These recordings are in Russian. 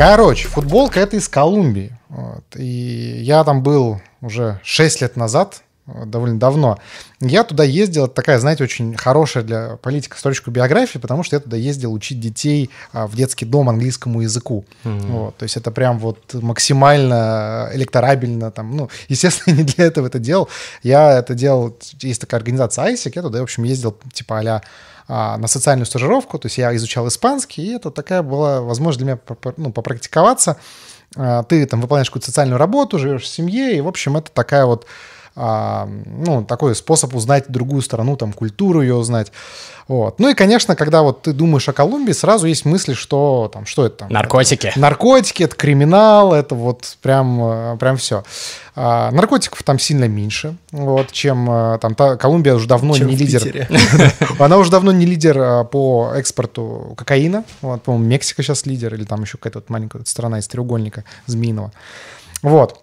Короче, футболка это из Колумбии. Вот. И я там был уже 6 лет назад, довольно давно. Я туда ездил, это такая, знаете, очень хорошая для политика строчка биографии, потому что я туда ездил учить детей а, в детский дом английскому языку. Mm-hmm. Вот, то есть это прям вот максимально электорабельно. Там, ну, естественно, не для этого это делал. Я это делал, есть такая организация ISIC, я туда, в общем, ездил типа а на социальную стажировку, то есть я изучал испанский, и это такая была возможность для меня ну, попрактиковаться. А, ты там выполняешь какую-то социальную работу, живешь в семье, и, в общем, это такая вот а, ну, такой способ узнать другую страну, там, культуру ее узнать. Вот. Ну и, конечно, когда вот ты думаешь о Колумбии, сразу есть мысли, что там, что это там? Наркотики. Это, наркотики, это криминал, это вот прям, э, прям все. А, наркотиков там сильно меньше, вот, чем э, там та, Колумбия уже давно чем не лидер. Она уже давно не лидер э, по экспорту кокаина. Вот, по-моему, Мексика сейчас лидер, или там еще какая-то вот маленькая страна из треугольника змеиного. Вот.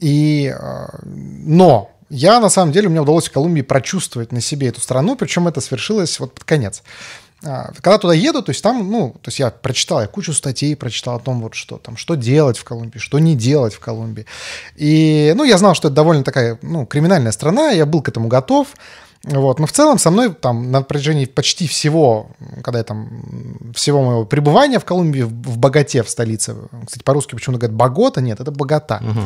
И, э, но я, на самом деле, мне удалось в Колумбии прочувствовать на себе эту страну, причем это свершилось вот под конец. А, когда туда еду, то есть там, ну, то есть я прочитал, я кучу статей прочитал о том, вот что там, что делать в Колумбии, что не делать в Колумбии. И, ну, я знал, что это довольно такая, ну, криминальная страна, я был к этому готов. Вот. Но в целом со мной там на протяжении почти всего, когда я там, всего моего пребывания в Колумбии, в, в Богате, в столице, кстати, по-русски почему-то говорят Богота, нет, это Богата. Угу.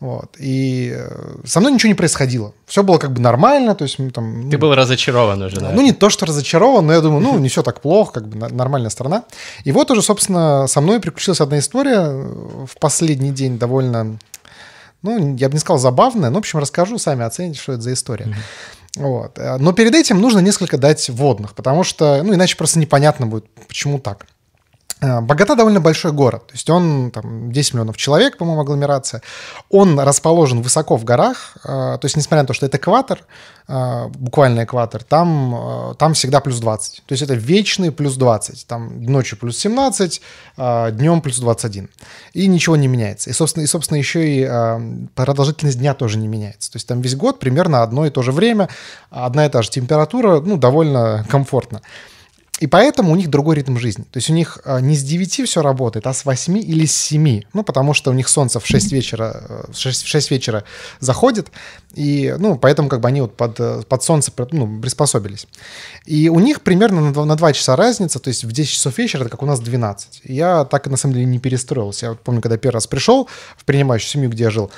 Вот. И э, со мной ничего не происходило. Все было как бы нормально, то есть там... Ты ну, был разочарован уже, да? Ну, не то, что разочарован, но я думаю, ну, не все так плохо, как бы нормальная страна. И вот уже, собственно, со мной приключилась одна история в последний день довольно ну, я бы не сказал забавная, но, в общем, расскажу, сами оцените, что это за история. Mm-hmm. Вот. Э, но перед этим нужно несколько дать водных, потому что, ну, иначе просто непонятно будет, почему так. Э, Богата довольно большой город, то есть он там 10 миллионов человек, по-моему, агломерация. Он расположен высоко в горах, э, то есть несмотря на то, что это экватор, э, буквально экватор, там, там всегда плюс 20. То есть это вечный плюс 20. Там ночью плюс 17, днем плюс 21. И ничего не меняется. И, собственно, и, собственно еще и продолжительность дня тоже не меняется. То есть там весь год примерно одно и то же время, одна и та же температура, ну, довольно комфортно. И поэтому у них другой ритм жизни. То есть у них а, не с 9 все работает, а с 8 или с 7. Ну, потому что у них солнце в 6 вечера, в 6, в 6 вечера заходит, и, ну, поэтому как бы они вот под, под солнце ну, приспособились. И у них примерно на 2, на 2 часа разница, то есть в 10 часов вечера это как у нас 12. И я так, на самом деле, не перестроился. Я вот помню, когда первый раз пришел в принимающую семью, где я жил,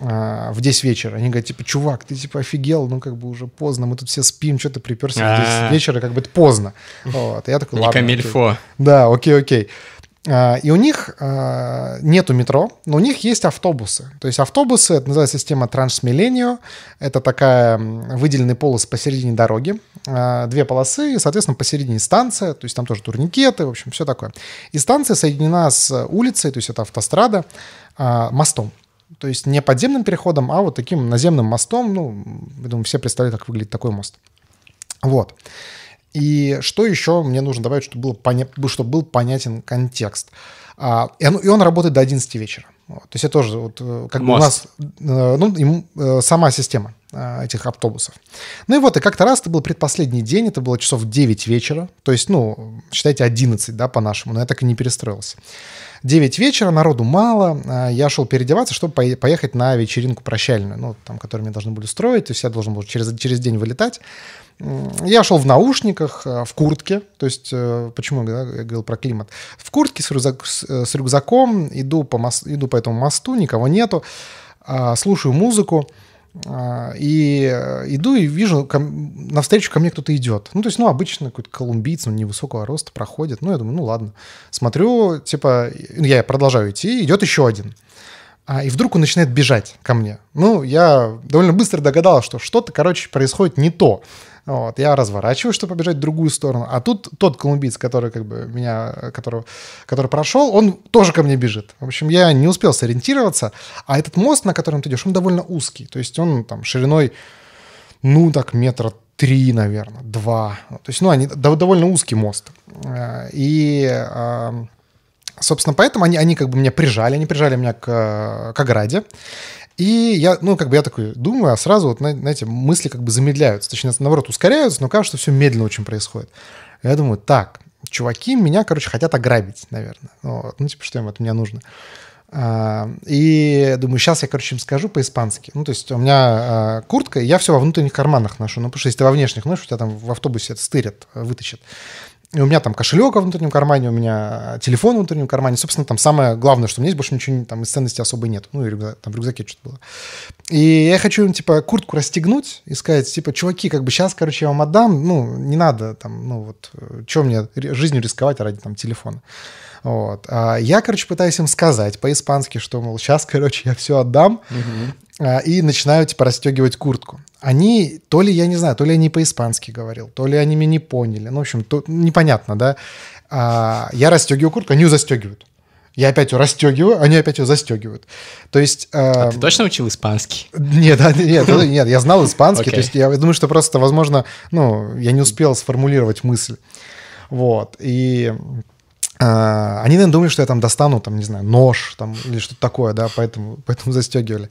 а, в 10 вечера. Они говорят, типа, чувак, ты типа офигел, ну как бы уже поздно, мы тут все спим, что ты приперся в 10 а. вечера, как бы это поздно. Вот. И я такой, ладно. камильфо. Да, окей, окей. А, и у них нету метро, но у них есть автобусы. То есть автобусы, это называется система Трансмилленио. Это такая выделенный полос посередине дороги. Две полосы, и, соответственно, посередине станция. То есть там тоже турникеты, в общем, все такое. И станция соединена с улицей, то есть это автострада, мостом. То есть не подземным переходом, а вот таким наземным мостом. Ну, я думаю, все представляют, как выглядит такой мост. Вот. И что еще мне нужно добавить, чтобы, было поня... чтобы был понятен контекст. А, и, он, и он работает до 11 вечера. Вот. То есть это тоже вот, э, как Мост. бы у нас э, ну, ему, э, сама система этих автобусов. Ну и вот, и как-то раз это был предпоследний день, это было часов 9 вечера, то есть, ну, считайте, 11, да, по-нашему, но я так и не перестроился. 9 вечера, народу мало, а, я шел переодеваться, чтобы поехать на вечеринку прощальную, ну, там, которую мне должны были устроить, то есть я должен был через, через день вылетать. Я шел в наушниках, а, в куртке, то есть, э, почему да, я говорил про климат, в куртке с, рюкзак, с рюкзаком, иду по, мост, иду по этому мосту, никого нету, а, слушаю музыку, и э, иду и вижу, ко, навстречу ко мне кто-то идет. Ну, то есть, ну, обычно какой-то колумбийц, ну, невысокого роста проходит. Ну, я думаю, ну, ладно. Смотрю, типа, я продолжаю идти, идет еще один. А, и вдруг он начинает бежать ко мне. Ну, я довольно быстро догадался, что что-то, короче, происходит не то. Вот, я разворачиваюсь, чтобы побежать в другую сторону. А тут тот колумбиец, который как бы меня, который, который прошел, он тоже ко мне бежит. В общем, я не успел сориентироваться. А этот мост, на котором ты идешь, он довольно узкий. То есть он там шириной, ну, так, метра три, наверное, два. То есть, ну, они довольно узкий мост. Э, и, а, собственно, поэтому они, они как бы меня прижали, они прижали меня к, к ограде. И я, ну, как бы я такой думаю, а сразу, вот, знаете, мысли как бы замедляются. Точнее, наоборот, ускоряются, но кажется, что все медленно очень происходит. Я думаю, так, чуваки меня, короче, хотят ограбить, наверное. Вот. Ну, типа, что им от меня нужно? А, и думаю, сейчас я, короче, им скажу по-испански. Ну, то есть у меня а, куртка, и я все во внутренних карманах ношу. Ну, потому что если ты во внешних носишь, у тебя там в автобусе это стырят, вытащат. И у меня там кошелек во внутреннем кармане, у меня телефон в внутреннем кармане. Собственно, там самое главное, что у меня есть, больше ничего там из ценности особо нет. Ну, и рюкзак, там в рюкзаке что-то было. И я хочу им, типа, куртку расстегнуть и сказать, типа, чуваки, как бы сейчас, короче, я вам отдам, ну, не надо там, ну, вот, что мне жизнью рисковать ради там телефона. Вот. А я, короче, пытаюсь им сказать по-испански, что, мол, сейчас, короче, я все отдам, угу. и начинаю, типа, расстегивать куртку. Они, то ли, я не знаю, то ли они по-испански говорил, то ли они меня не поняли. Ну, в общем, то, непонятно, да. А, я расстегиваю куртку, они ее застегивают. Я опять ее расстегиваю, они опять ее застегивают. То есть... Э, а ты точно учил испанский? Нет, нет, нет, я знал испанский. Okay. То есть я думаю, что просто, возможно, ну, я не успел сформулировать мысль. Вот. И они, наверное, думали, что я там достану, там, не знаю, нож там, или что-то такое, да, поэтому, поэтому застегивали.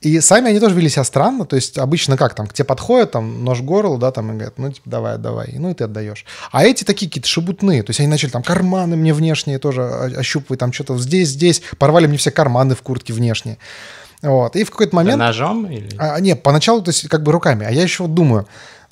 И сами они тоже вели себя странно, то есть обычно как там, к тебе подходят, там, нож горло, да, там, и говорят, ну, типа, давай, давай, ну, и ты отдаешь. А эти такие какие-то шебутные, то есть они начали там карманы мне внешние тоже ощупывать, там, что-то здесь, здесь, порвали мне все карманы в куртке внешние. Вот, и в какой-то момент... Да ножом или? А, нет, поначалу, то есть как бы руками, а я еще вот думаю,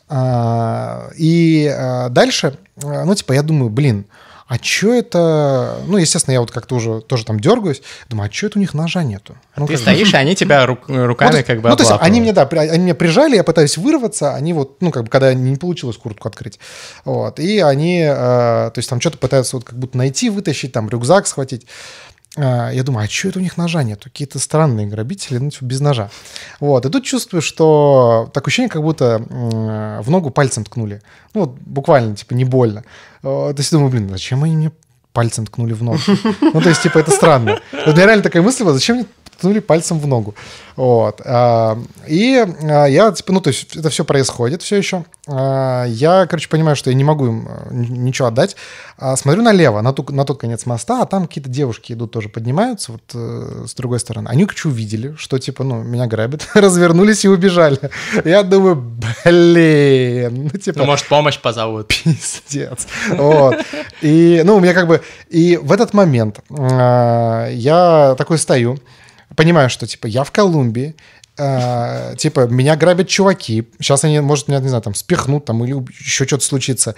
а, и а, дальше, а, ну, типа, я думаю, блин, а что это... Ну, естественно, я вот как-то уже тоже там дергаюсь. Думаю, а что это у них ножа нету? Ну, Ты стоишь, и они тебя рук, руками ну, как бы Ну, то есть они мне, да, они меня прижали, я пытаюсь вырваться, они вот, ну, как бы, когда не получилось куртку открыть. Вот, и они, э, то есть там что-то пытаются вот как будто найти, вытащить, там, рюкзак схватить. А, я думаю, а что это у них ножа нет? Какие-то странные грабители, ну, типа, без ножа. Вот, и тут чувствую, что такое ощущение, как будто в ногу пальцем ткнули. Ну, вот буквально, типа, не больно. То есть думаю, блин, зачем они мне пальцем ткнули в ногу? Ну, то есть, типа, это странно. Вот у меня реально такая мысль была, зачем мне ткнули пальцем в ногу. Вот. А, и а, я, типа, ну, то есть это все происходит все еще. А, я, короче, понимаю, что я не могу им ничего отдать. Смотрю налево, на, ту, на тот конец моста, а там какие-то девушки идут, тоже поднимаются, вот э, с другой стороны. Они, короче, увидели, что, типа, ну, меня грабят, развернулись и убежали. Я думаю, блин, ну, типа... Ну, может, помощь позовут. Пиздец. Вот. И, ну, у меня как бы... И в этот момент я такой стою, понимаю, что, типа, я в Колумбии, э, типа, меня грабят чуваки, сейчас они, может, меня, не знаю, там, спихнут, там, или еще что-то случится.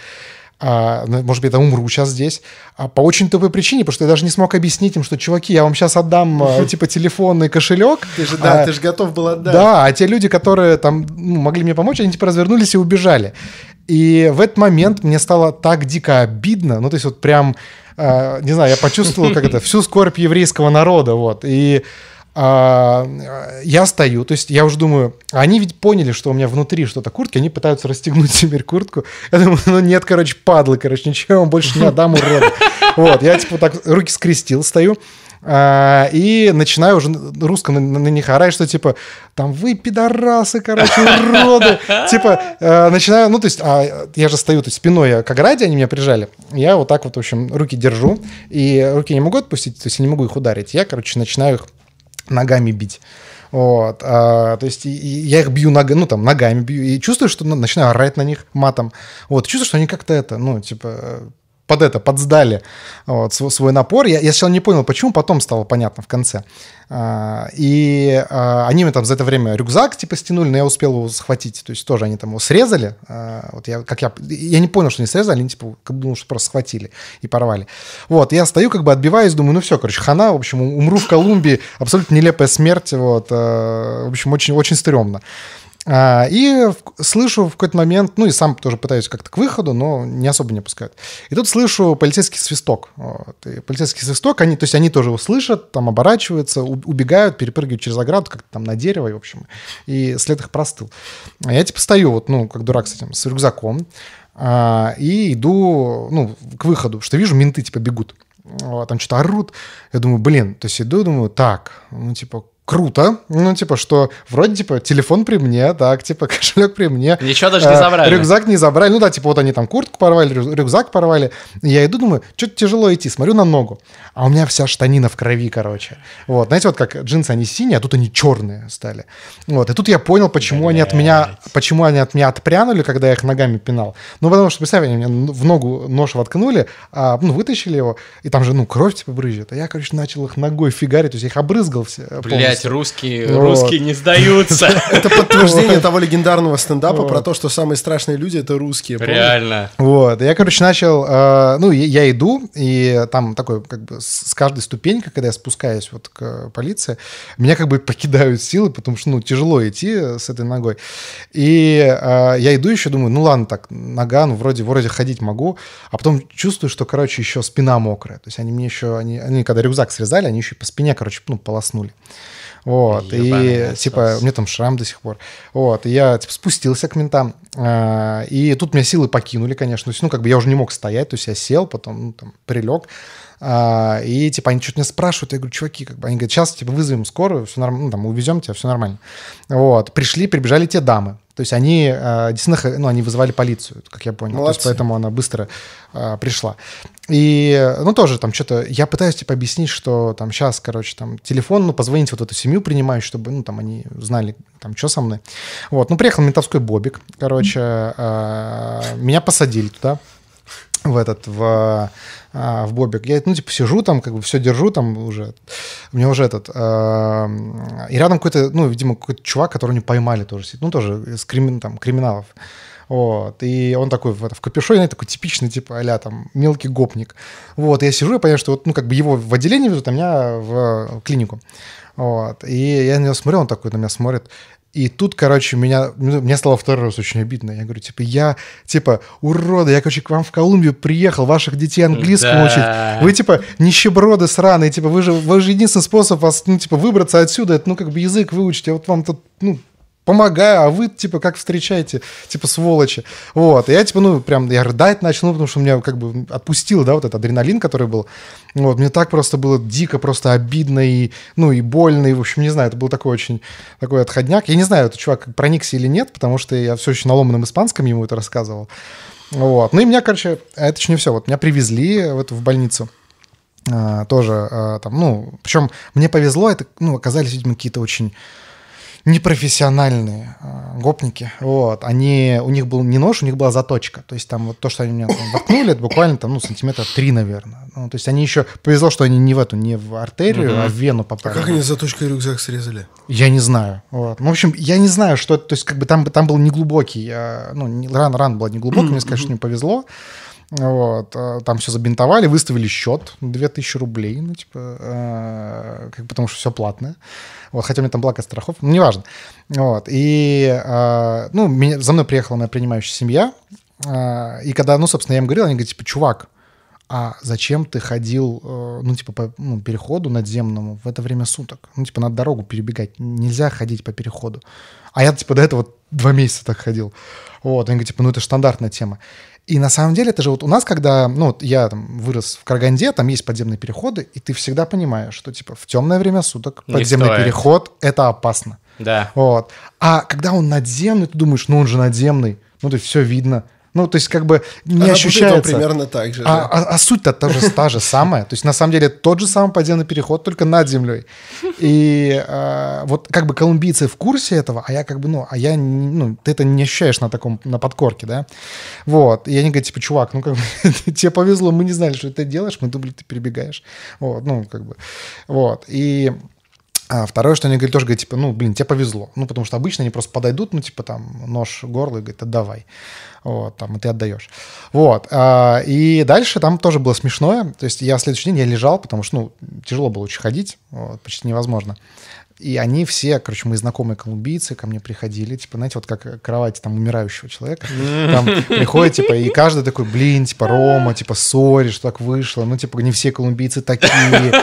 А, ну, может быть, я умру сейчас здесь, а по очень тупой причине, потому что я даже не смог объяснить им, что, чуваки, я вам сейчас отдам, э, типа, телефонный кошелек. Ты же, да, а, ты же готов был отдать. Да, а те люди, которые там ну, могли мне помочь, они, типа, развернулись и убежали. И в этот момент мне стало так дико обидно, ну, то есть вот прям, э, не знаю, я почувствовал, как это, всю скорбь еврейского народа, вот, и а, я стою, то есть я уже думаю, они ведь поняли, что у меня внутри что-то куртки, они пытаются расстегнуть теперь куртку. Я думаю, ну нет, короче, падлы, короче, ничего я вам больше не отдам, уроды. Вот, я типа так руки скрестил, стою, а, и начинаю уже русском на, них орать, что типа, там, вы пидорасы, короче, уроды. Типа, а, начинаю, ну, то есть, а, я же стою, то есть, спиной к ограде, они меня прижали. Я вот так вот, в общем, руки держу, и руки не могу отпустить, то есть, я не могу их ударить. Я, короче, начинаю их ногами бить. Вот, а, то есть и, и я их бью ног, ну, там, ногами бью, и чувствую, что ну, начинаю орать на них матом. Вот, чувствую, что они как-то это, ну, типа, под это, подсдали вот, свой, напор. Я, я сначала не понял, почему, потом стало понятно в конце. А, и а, они мне там за это время рюкзак типа стянули, но я успел его схватить. То есть тоже они там его срезали. А, вот я, как я, я не понял, что они срезали, они типа как думал, что просто схватили и порвали. Вот, я стою, как бы отбиваюсь, думаю, ну все, короче, хана, в общем, умру в Колумбии, абсолютно нелепая смерть, вот, в общем, очень, очень стрёмно. А, и слышу в какой-то момент, ну и сам тоже пытаюсь как-то к выходу, но не особо не пускают. И тут слышу полицейский свисток. Вот. И полицейский свисток, они, то есть они тоже его слышат, там оборачиваются, убегают, перепрыгивают через ограду, как-то там на дерево, и, в общем, и след их простыл. А я типа стою вот, ну, как дурак с этим, с рюкзаком, а, и иду, ну, к выходу, что вижу, менты типа бегут. Там что-то орут. Я думаю, блин, то есть иду, думаю, так, ну, типа, круто, ну, типа, что вроде, типа, телефон при мне, так, типа, кошелек при мне. Ничего даже не Э, забрали. Рюкзак не забрали. Ну да, типа, вот они там куртку порвали, рю- рюкзак порвали. И Я иду, думаю, что-то тяжело идти, смотрю на ногу. А у меня вся штанина в крови, короче. Вот, знаете, вот как джинсы, они синие, а тут они черные стали. Вот, и тут я понял, почему они от меня, почему они от меня отпрянули, когда я их ногами пинал. Ну, потому что, представь, они мне в ногу нож воткнули, а, ну, вытащили его, и там же, ну, кровь, типа, брызжет. А я, короче, начал их ногой фигарить, то есть я их обрызгал все Блять, русские, Вот. русские не сдаются. Это подтверждение того легендарного стендапа про то, что самые страшные люди — это русские. Реально. Вот, я, короче, начал, э, ну, я, иду, и там такой, как бы, с, каждой ступенькой, когда я спускаюсь вот к полиции, меня как бы покидают силы, потому что, ну, тяжело идти с этой ногой. И э, я иду еще, думаю, ну, ладно, так, нога, ну, вроде, вроде ходить могу, а потом чувствую, что, короче, еще спина мокрая. То есть они мне еще, они, они когда рюкзак срезали, они еще по спине, короче, ну, полоснули. Вот, и Ебаный типа, насос. у меня там шрам до сих пор. Вот, и я типа, спустился к ментам, а, и тут меня силы покинули, конечно. То есть, ну, как бы я уже не мог стоять, то есть я сел, потом, ну, там, прилег. А, и, типа, они что-то меня спрашивают, я говорю, чуваки, как бы, они говорят, сейчас, типа, вызовем скорую, все нормально, ну, там, увезем тебя, все нормально. Вот, пришли, прибежали те дамы. То есть они а, действительно, ну, они вызывали полицию, как я понял. То есть Молодцы. поэтому она быстро а, пришла. И, ну, тоже там что-то, я пытаюсь, типа, объяснить, что там сейчас, короче, там, телефон, ну, позвонить вот эту семью принимаю, чтобы, ну, там, они знали, там, что со мной. Вот, ну, приехал ментовской бобик, короче, а, меня посадили туда, в этот, в, а, в бобик. Я, ну, типа, сижу там, как бы все держу там уже. У меня уже этот... а, и рядом какой-то, ну, видимо, какой-то чувак, которого не поймали тоже. Ну, тоже из кримин, там, криминалов. Вот. И он такой в, в капюшоне, такой типичный, типа, а там, мелкий гопник. Вот. Я сижу и понимаю, что вот, ну, как бы его в отделение везут, а меня в клинику. Вот. И я на него смотрю, он такой на меня смотрит. И тут, короче, меня, ну, мне стало второй раз очень обидно. Я говорю, типа, я, типа, уроды, я, короче, к вам в Колумбию приехал, ваших детей английскому Да. учить. Вы, типа, нищеброды сраные, типа, вы же, вы же единственный способ вас, ну, типа, выбраться отсюда, это, ну, как бы язык выучить, я вот вам тут, ну, помогаю, а вы, типа, как встречаете, типа, сволочи. Вот, и я, типа, ну, прям, я рыдать начал, ну, потому что меня, как бы, отпустил, да, вот этот адреналин, который был. Вот, мне так просто было дико, просто обидно и, ну, и больно, и, в общем, не знаю, это был такой очень, такой отходняк. Я не знаю, этот чувак проникся или нет, потому что я все еще на ломаном испанском ему это рассказывал. Вот, ну, и меня, короче, это еще не все, вот, меня привезли в эту, в больницу. А, тоже а, там, ну, причем мне повезло, это, ну, оказались, видимо, какие-то очень непрофессиональные а, гопники, вот, они, у них был не нож, у них была заточка, то есть там вот то, что они меня там воткнули, это буквально там, ну, сантиметра три, наверное, ну, то есть они еще, повезло, что они не в эту, не в артерию, а в вену А попали. как они заточкой рюкзак срезали? Я не знаю. Вот. Ну, в общем, я не знаю, что это. То есть, как бы там, там был неглубокий. а, Ну, ран, ран была неглубокая, мне, конечно, не повезло. Вот. а, Там все забинтовали, выставили счет 2000 рублей, ну, типа, а, как, потому что все платное. Вот, хотя у меня там благо страховка, ну, неважно. Вот. И, а, ну, меня, за мной приехала моя принимающая семья. а, И когда, ну, собственно, я им говорил, они говорят, типа, чувак, а зачем ты ходил, э, ну, типа, по ну, переходу надземному в это время суток? Ну, типа, надо дорогу перебегать. Нельзя ходить по переходу. А я, типа, до этого два месяца так ходил. Вот, они говорят, типа, ну, это стандартная тема. И на самом деле это же вот у нас, когда, ну, вот я там вырос в Караганде, там есть подземные переходы, и ты всегда понимаешь, что, типа, в темное время суток Не подземный стоит. переход — это опасно. Да. Вот. А когда он надземный, ты думаешь, ну, он же надземный, ну, то есть все видно. Ну, то есть как бы не работает ощущается. примерно так же. А, да. а- а суть-то та же, та же самая. То есть, на самом деле, тот же самый подземный переход, только над землей. И а, вот как бы колумбийцы в курсе этого, а я как бы, ну, а я, ну, ты это не ощущаешь на таком, на подкорке, да? Вот. И они говорят, типа, чувак, ну, как бы, тебе повезло, мы не знали, что ты делаешь, мы думали, ты перебегаешь. Вот, ну, как бы, вот. И а второе, что они говорят, тоже говорят, типа, ну, блин, тебе повезло. Ну, потому что обычно они просто подойдут, ну, типа, там, нож, горло, и говорят, отдавай. Вот, там, и ты отдаешь. Вот. а, и дальше там тоже было смешное. То есть я в следующий день я лежал, потому что, ну, тяжело было очень ходить, вот, почти невозможно. И они все, короче, мои знакомые колумбийцы ко мне приходили, типа, знаете, вот как кровать там умирающего человека. Там приходит, типа, и каждый такой, блин, типа, Рома, типа, сори, что так вышло. Ну, типа, не все колумбийцы такие.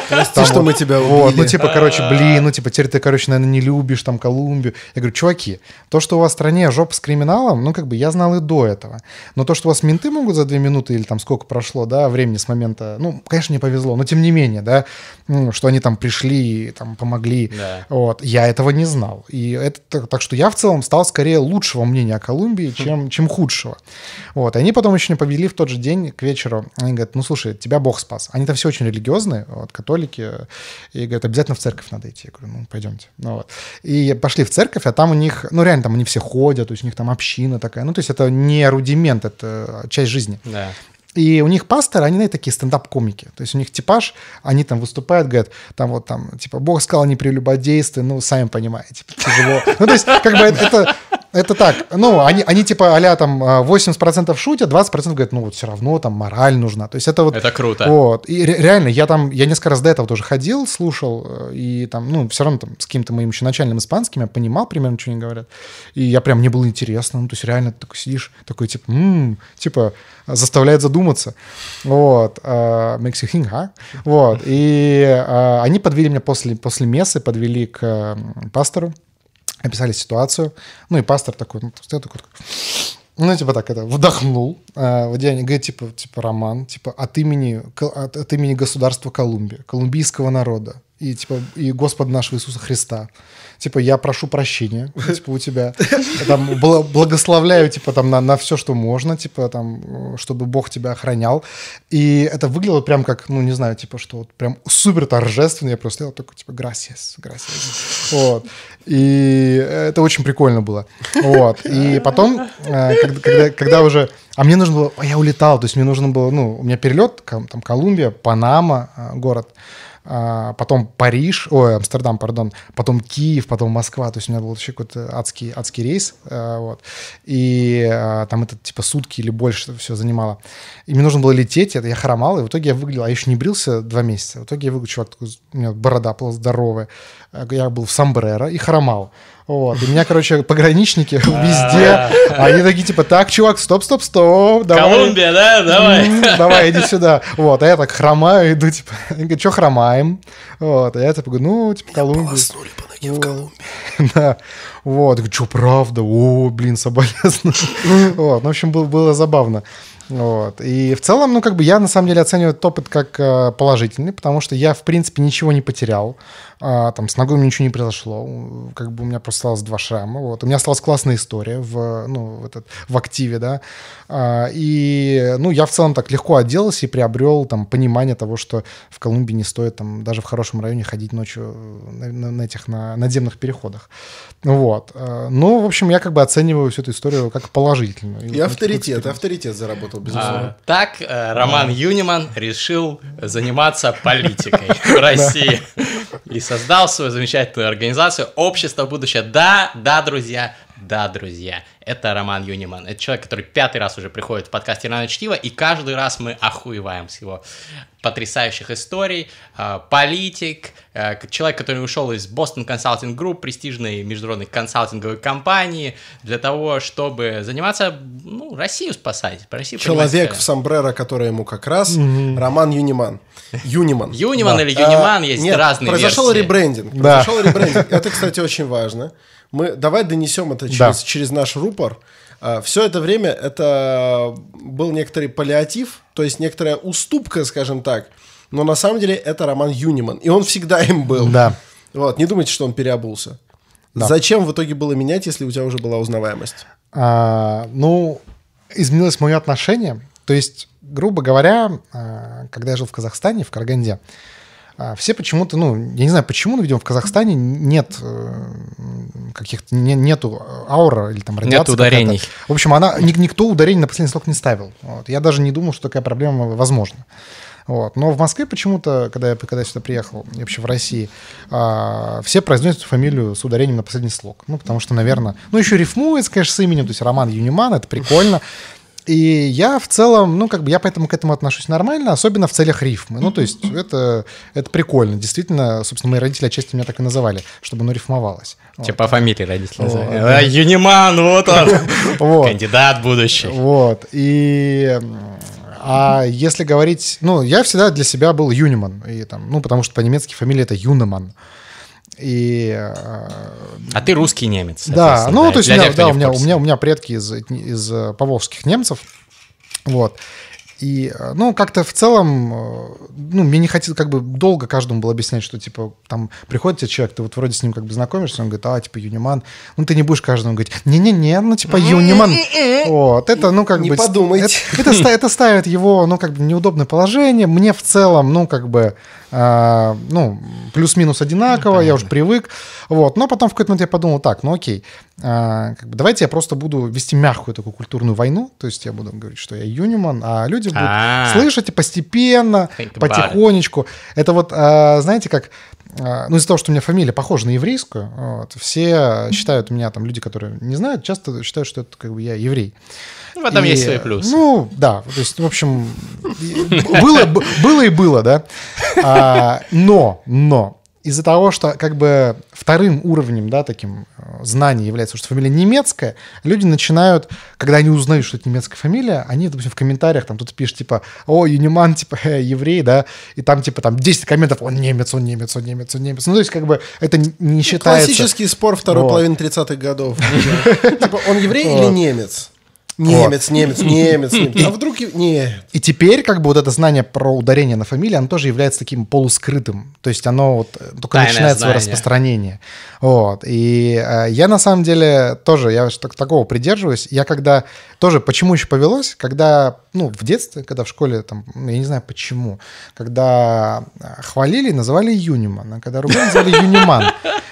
Прости, что мы тебя Вот, ну, типа, короче, блин, ну, типа, теперь ты, короче, наверное, не любишь там Колумбию. Я говорю, чуваки, то, что у вас в стране жопа с криминалом, ну, как бы я знал и до этого. Но то, что у вас менты могут за две минуты или там сколько прошло, да, времени с момента, ну, конечно, не повезло, но тем не менее, да, что они там пришли и там помогли. Вот, я этого не знал. И это так, что я в целом стал скорее лучшего мнения о Колумбии, чем, чем худшего. Вот, и они потом еще не повели в тот же день к вечеру. Они говорят, ну слушай, тебя Бог спас. Они-то все очень религиозные, вот, католики, и говорят, обязательно в церковь надо идти. Я говорю, ну пойдемте. Ну, вот. И пошли в церковь, а там у них, ну реально там они все ходят, то есть у них там община такая. Ну то есть это не рудимент, это часть жизни. Да. И у них пасторы, они, знаете, такие стендап-комики. То есть у них типаж, они там выступают, говорят, там вот там, типа, Бог сказал не прелюбодействуй, ну, сами понимаете, тяжело. Ну, то есть, как бы это, это так, ну, они, они типа а там 80% шутят, 20% говорят, ну, вот все равно там мораль нужна. То есть это вот... Это круто. Вот. И ре- реально, я там, я несколько раз до этого тоже ходил, слушал, э, и там, ну, все равно там с каким-то моим еще начальным испанским я понимал примерно, что они говорят. И я прям, мне было интересно, ну, то есть реально ты такой сидишь, такой, типа, м-м", типа, заставляет задуматься. Вот. Uh, makes you think, huh? Вот. И uh, они подвели меня после, после мессы, подвели к uh, пастору, описали ситуацию. Ну, и пастор такой, ну, такой, такой ну, типа так, это, вдохнул. Э, в деянии, говорит, типа, типа, Роман, типа, от имени, от, от имени государства Колумбия, колумбийского народа, и, типа, и Господа нашего Иисуса Христа. Типа, я прошу прощения, типа, у тебя. Там, благословляю, типа, там, на, на все, что можно, типа, там, чтобы Бог тебя охранял. И это выглядело прям как, ну, не знаю, типа, что вот прям супер торжественно. Я просто стоял такой, типа, gracias, gracias. Вот. И это очень прикольно было. Вот. И потом, э, когда, когда, когда уже... А мне нужно было... Я улетал, то есть мне нужно было... Ну, у меня перелет, там, Колумбия, Панама, э, город. А, потом Париж, ой, Амстердам, пардон, потом Киев, потом Москва, то есть у меня был вообще какой-то адский, адский рейс, э, вот, и а, там это типа сутки или больше все занимало. И мне нужно было лететь, я хромал, и в итоге я выглядел, а я еще не брился два месяца, в итоге я выглядел, чувак такой, у меня борода была здоровая, я был в сомбреро и хромал. Вот. И меня, короче, пограничники везде. Они такие, типа, так, чувак, стоп, стоп, стоп. Давай. Колумбия, да? Давай. Давай, иди сюда. Вот. А я так хромаю, иду, типа, они говорят, что хромаем? Вот. А я типа говорю, ну, типа, Колумбия. По ноге в Колумбии. Да. Вот. Я говорю, что, правда? О, блин, соболезную. Вот. Ну, в общем, было забавно. Вот. И в целом, ну, как бы я на самом деле оцениваю этот опыт как э, положительный, потому что я, в принципе, ничего не потерял. А, там с ногой ничего не произошло. Как бы у меня просто осталось два шрама. Вот. У меня осталась классная история в, ну, в, этот, в активе, да. А, и, ну, я в целом так легко оделся и приобрел там понимание того, что в Колумбии не стоит там даже в хорошем районе ходить ночью на, на, на этих на надземных переходах. Вот. А, ну, в общем, я как бы оцениваю всю эту историю как положительную. И, и авторитет, авторитет заработал, безусловно. А, так э, Роман Юниман решил заниматься политикой в России. И создал свою замечательную организацию «Общество будущее». Да, да, друзья, да, друзья, это Роман Юниман. Это человек, который пятый раз уже приходит в подкаст «Ирана Чтива», и каждый раз мы охуеваем с его потрясающих историй. А, политик, а, человек, который ушел из Boston Consulting Group, престижной международной консалтинговой компании, для того, чтобы заниматься, ну, Россию спасать. Россию человек в сомбреро, который ему как раз, mm-hmm. Роман Юниман. Юниман. Юниман да. или Юниман, а, есть нет, разные произошел версии. ребрендинг. Да. Произошел ребрендинг. Это, кстати, очень важно. Мы давай донесем это через, да. через наш рупор. А, Все это время это был некоторый паллиатив, то есть некоторая уступка, скажем так. Но на самом деле это Роман Юниман. И он всегда им был. Да. Вот, не думайте, что он переобулся. Да. Зачем в итоге было менять, если у тебя уже была узнаваемость? А, ну, изменилось мое отношение. То есть, грубо говоря, а, когда я жил в Казахстане, в Караганде, все почему-то, ну, я не знаю почему, но, видимо, в Казахстане нет э, каких-то, не, нету аура или там радиации. Нет ударений. В общем, она, никто ударений на последний слог не ставил. Вот. Я даже не думал, что такая проблема возможна. Вот. Но в Москве почему-то, когда я, когда я сюда приехал, и вообще в России, а, все произносят фамилию с ударением на последний слог. Ну, потому что, наверное... Ну, еще рифмуется, конечно, с именем, то есть Роман Юниман, это прикольно. И я в целом, ну, как бы я поэтому к этому отношусь нормально, особенно в целях рифмы. Ну, то есть это, это прикольно. Действительно, собственно, мои родители отчасти меня так и называли, чтобы оно рифмовалось. Че вот. по фамилии родители называли? Вот. А, Юниман, вот он. Кандидат будущий. Вот. И а если говорить, ну, я всегда для себя был Юниман, и там, ну, потому что по-немецки фамилия это Юнеман. И, э, а ты русский немец. Да, ну, да, то есть, у меня, тех, да, у, меня, у, меня, у меня предки из, из э, поволжских немцев. Вот. И, э, ну, как-то в целом, ну, мне не хотелось, как бы долго каждому было объяснять, что, типа, там приходит тебе человек, ты вот вроде с ним как бы знакомишься, он говорит, а, типа, Юниман. Ну, ты не будешь каждому говорить, не-не-не, ну, типа, Юниман. Вот, это, ну, как Не бы... подумайте. Это, это, это ставит его, ну, как бы, в неудобное положение. Мне в целом, ну, как бы, ну, плюс-минус одинаково, я уже привык. Вот, но потом в какой-то момент я подумал, так, ну, окей, а, как бы, давайте я просто буду вести мягкую такую культурную войну, то есть я буду говорить, что я Юниман, а люди будут А. слышать и постепенно, потихонечку. Это вот, а, знаете, как, а, ну, из-за того, что у меня фамилия похожа на еврейскую, вот, все считают меня, там, люди, которые не знают, часто считают, что это как бы я еврей. В этом И, есть свои плюсы. Ну, да, то есть, в общем, было, было и было, да. А, но, но, из-за того, что как бы вторым уровнем, да, таким э, знаний является, что фамилия немецкая, люди начинают, когда они узнают, что это немецкая фамилия, они, допустим, в комментариях, там, кто-то пишет, типа, о, Юниман, типа, э, еврей, да, и там, типа, там 10 комментов, он немец, он немец, он немец, он немец. Ну, то есть, как бы, это не- не считается... Классический спор второй Вот. половины 30-х годов. Типа, он еврей или немец? Немец, немец, немец, немец. А вдруг... и- Нет. И теперь как бы вот это знание про ударение на фамилии, оно тоже является таким полускрытым. То есть оно вот э, только Тайное начинает свое знание. распространение. Вот. И э, я на самом деле тоже, я так- такого придерживаюсь. Я когда тоже, почему еще повелось, когда, ну, в детстве, когда в школе, там, ну, я не знаю почему, когда э, хвалили, называли Юниман, а когда ругали, называли Юниман.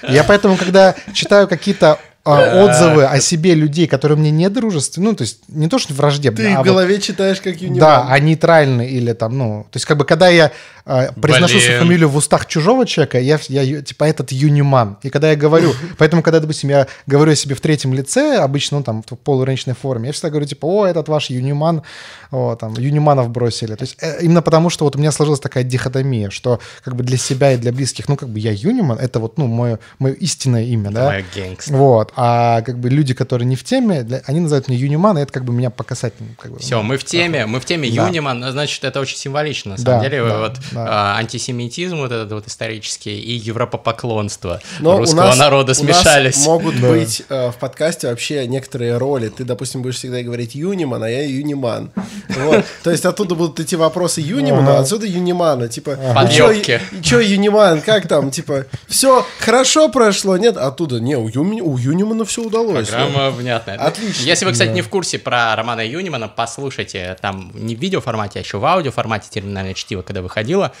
Я поэтому, когда читаю какие-то а, отзывы о себе людей, которые мне не дружественны, ну, то есть не то, что враждебные, Ты а в вот- голове читаешь, как Юниман. да, а нейтральный или там, ну, то есть как бы когда я э, произношу свою фамилию в устах чужого человека, я, я типа этот юниман. И когда я говорю, поэтому когда, допустим, я говорю о себе в третьем лице, обычно, ну, там, в полуренчной форме, я всегда говорю, типа, о, этот ваш юниман, о, там, юниманов бросили. То есть э, именно потому, что вот у меня сложилась такая дихотомия, что как бы для себя и для близких, ну, как бы я юниман, это вот, ну, мое, мое истинное имя, да. Мое. Вот, а как бы люди, которые не в теме, они называют меня юниман, и это как бы меня по касательному. Как бы, Все, мы в теме, мы в теме Да. Юниман, ну, значит, это очень символично, на самом Да, деле, да, вот да. а, антисемитизм вот этот вот исторический и европопоклонство Но русского у нас, народа у нас смешались. могут Да. быть э, в подкасте вообще некоторые роли. Ты, допустим, будешь всегда говорить Юниман, а я Юниман. Вот. То есть оттуда будут идти вопросы Юнимана, а отсюда Юнимана. Типа, Подъёбки. и чё, Юниман, как там? Типа, все хорошо прошло, нет? Оттуда, не, у, Юми- у Юнимана все удалось. Программа внятная. Отлично. Если вы, кстати, не в курсе про Романа Юнимана, послушайте, там не в видеоформате, а еще в аудиоформате терминальное чтиво, когда выходило,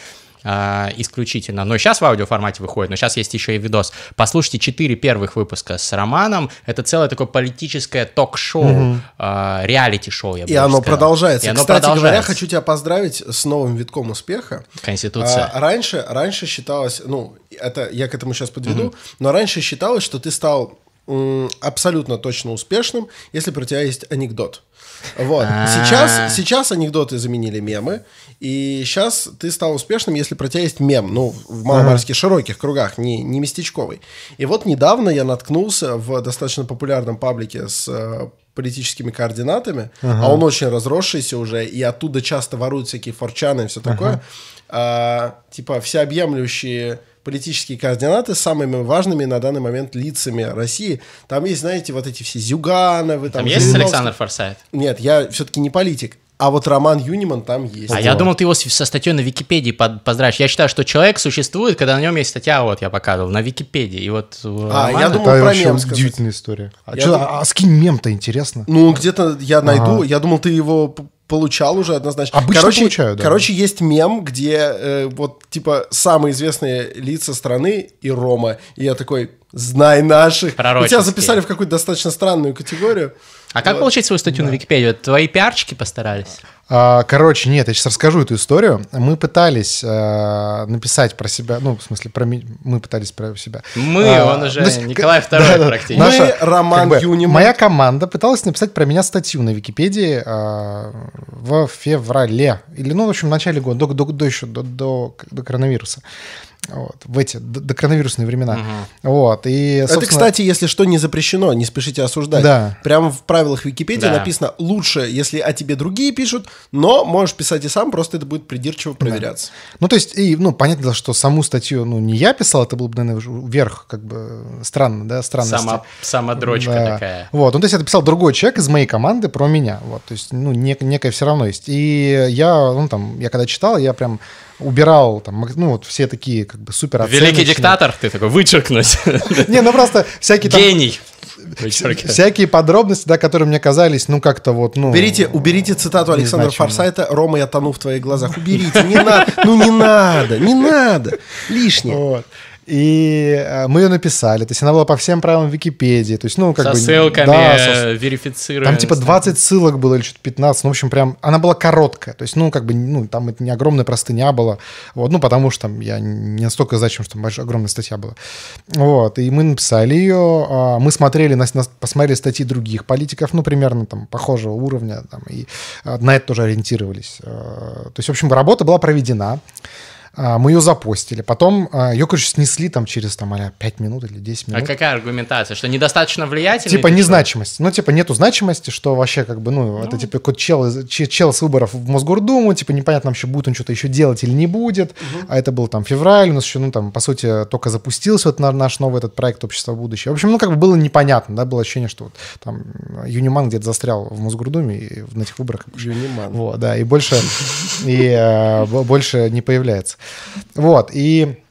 а, исключительно. Но сейчас в аудиоформате выходит, но сейчас есть еще и видос. Послушайте четыре первых выпуска с Романом. Это целое такое политическое ток-шоу, а, реалити-шоу, я бы И оно сказал. продолжается. И оно Кстати говоря, продолжается. хочу тебя поздравить с новым витком успеха. Конституция. А, раньше, раньше считалось, ну, это я к этому сейчас подведу, но раньше считалось, что ты стал абсолютно точно успешным, если про тебя есть анекдот. Вот. А. Сейчас, сейчас анекдоты заменили мемы, и сейчас ты стал успешным, если про тебя есть мем, ну, в маломальски широких кругах, не, не местечковый. И вот недавно я наткнулся в достаточно популярном паблике с э, политическими координатами, а он очень разросшийся уже, и оттуда часто воруют всякие форчаны и все такое. А, типа всеобъемлющие политические координаты с самыми важными на данный момент лицами России. Там есть, знаете, вот эти все Зюгановы. Там, Там есть Жириновский. Александр Форсайт? Нет, я все-таки не политик. А вот Роман Юниман там есть. А я думал, ты его с- со статьей на Википедии под- поздравишь. Я считаю, что человек существует, когда на нем есть статья, вот я показывал, на Википедии. И вот у А, я Романа- думал, Это про мем сказать. удивительная история. А, Я чё- дум- а- а скинь мем-то, интересно. Ну, где-то я найду. Я думал, ты его получал уже однозначно. Обычно короче, получаю, да. Короче, есть мем, где э, вот, типа, самые известные лица страны и Рома. И я такой, знай наших. И тебя записали в какую-то достаточно странную категорию. А как получить свою статью на Википедию? Твои пиарчики постарались? А, короче, нет, я сейчас расскажу эту историю. Мы пытались э, написать про себя, ну, в смысле, про ми- мы пытались про себя. Мы, А, он уже ну, Николай II да-да, практически. Мы Роман Юниман. Моя команда пыталась написать про меня статью на Википедии э, в феврале. Или, ну, в общем, в начале года, до, до, до еще, до, до, до коронавируса. Вот, в эти до, коронавирусные времена. Вот, и, Это, собственно, кстати, если что, не запрещено, не спешите осуждать. Да. Прямо в правилах Википедии Да. написано лучше, если о тебе другие пишут, но можешь писать и сам, просто это будет придирчиво проверяться. Ну, то есть, и, ну, понятно, дело, что саму статью, ну, не я писал, это был бы, наверное, вверх, как бы, странно, да, странности. Сама, самодрочка Да. такая. Вот, ну, то есть это писал другой человек из моей команды про меня, вот, то есть, ну, нек- некое все равно есть. И я, ну, там, я когда читал, я прям убирал, там, ну, вот все такие, как бы, супер Великий диктатор, ты такой, вычеркнуть. Не, ну, просто всякие там... Гений. Вычеркиваю. Всякие подробности, да, которые мне казались, ну, как-то вот, ну... Уберите, уберите цитату Александра Незначимо. Форсайта «Рома, я тону в твоих глазах». Уберите, не надо, ну не надо, не надо, лишнее. Вот. И э, мы ее написали, то есть она была по всем правилам Википедии, то есть, ну, как Со бы... ссылками, да, со- э, верифицируем. Там типа 20 ссылок было или что-то 15, ну, в общем, прям, она была короткая, то есть, ну, как бы, ну, там это не огромная простыня была, вот, ну, потому что там я не настолько значим, что там большая, огромная статья была. Вот, и мы написали ее, а, мы смотрели, на, на- посмотрели статьи других политиков, ну, примерно там похожего уровня, там, и а, на это тоже ориентировались. То есть, в общем, работа была проведена. А, Мы ее запостили. Потом а, ее, короче, снесли там через там, а 5 минут или 10 минут. А какая аргументация? Что недостаточно влиятельный? Типа незначимость. Ну, типа, нету значимости, что вообще, как бы, ну, это типа какой-то чел, чел с выборов в Мосгордуму, типа, непонятно вообще, будет он что-то еще делать или не будет. А это был там февраль, у нас еще, ну, там, по сути, только запустился вот на- наш новый этот проект «Общество будущего». В общем, ну, как бы было непонятно, да, было ощущение, что вот там Юниман где-то застрял в Мосгордуме и на этих выборах Юниман. вот, да, и больше, и, э, бо- больше не появляется. Вот, и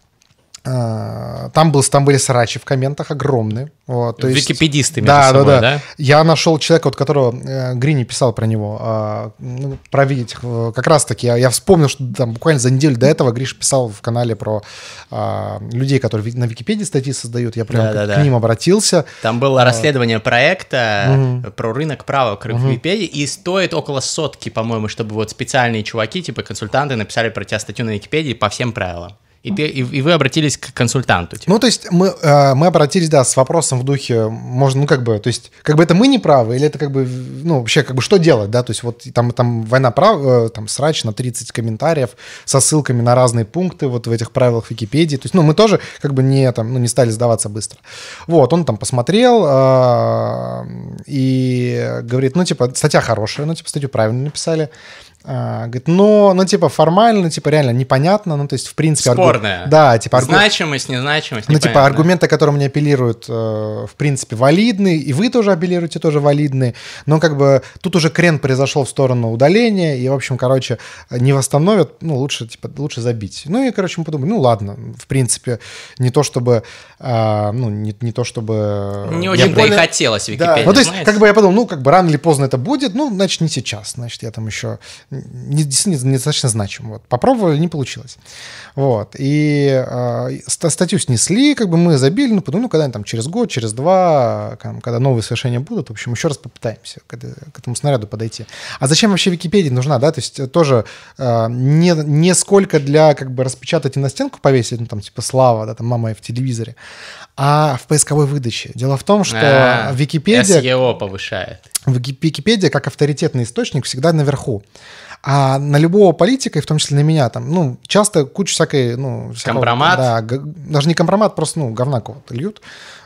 там, был, там были срачи в комментах огромные. Вот, то есть- Википедисты между да, собой, да, да, да? Я нашел человека, вот которого э, Грини писал про него, а, ну, про видеть. э, Как раз таки я, я вспомнил, что там буквально за неделю до этого Гриш писал в канале про а, людей, которые на Википедии статьи создают. Я прям к- Да-да-да. к ним обратился. Там было расследование проекта про рынок права в Википедии, и стоит около сотки, по-моему, чтобы вот специальные чуваки, типа консультанты, написали про тебя статью на Википедии по всем правилам. И, ты, и, и вы обратились к консультанту. типа. Ну, то есть мы, э, мы обратились, да, с вопросом в духе, можно, ну, как бы, то есть, как бы это мы не правы, или это как бы, ну, вообще, как бы, что делать, да, то есть, вот там, там война прав, э, там, срач на 30 комментариев со ссылками на разные пункты вот в этих правилах Википедии, то есть, ну, мы тоже, как бы, не, там, ну, не стали сдаваться быстро. Вот, он там посмотрел э, и говорит, ну, типа, статья хорошая, ну, типа, статью правильно написали, А, говорит, но, ну, типа, формально, типа, реально непонятно, ну, то есть, в принципе... аргу- Спорная. Да, типа, аргу- Значимость, незначимость, ну, типа, аргументы, которые мне апеллируют, э, в принципе, валидны, и вы тоже апеллируете, тоже валидны. Но как бы тут уже крен произошел в сторону удаления, и, в общем, короче, не восстановят, ну, лучше, типа, лучше забить. Ну, и, короче, мы подумали, ну, ладно, в принципе, не то чтобы, а, ну, не, не то чтобы... Не очень-то и понял. хотелось Да. Википедию, ну, то есть, знаете. как бы я подумал, ну, как бы рано или поздно это будет, ну, значит, не сейчас, значит, я там еще действительно недостаточно значим. Вот. Попробовали, не получилось. Вот. И э, ста- статью снесли, как бы мы забили, ну, подумали, ну, когда-нибудь там через год, через два, когда новые совершения будут, в общем, еще раз попытаемся к, к этому снаряду подойти. А зачем вообще Википедия нужна, да? То есть э, тоже э, не, не сколько для, как бы, распечатать и на стенку повесить, ну, там, типа, слава, да, там, мама в телевизоре, а в поисковой выдаче. Дело в том, что А, Википедия... SEO повышает. Вики- Википедия как авторитетный источник всегда наверху. А на любого политика, и в том числе на меня, там, ну, часто куча всякой, ну... всякого- Компромат? Да, даже не компромат, просто, ну, говна какого-то льют,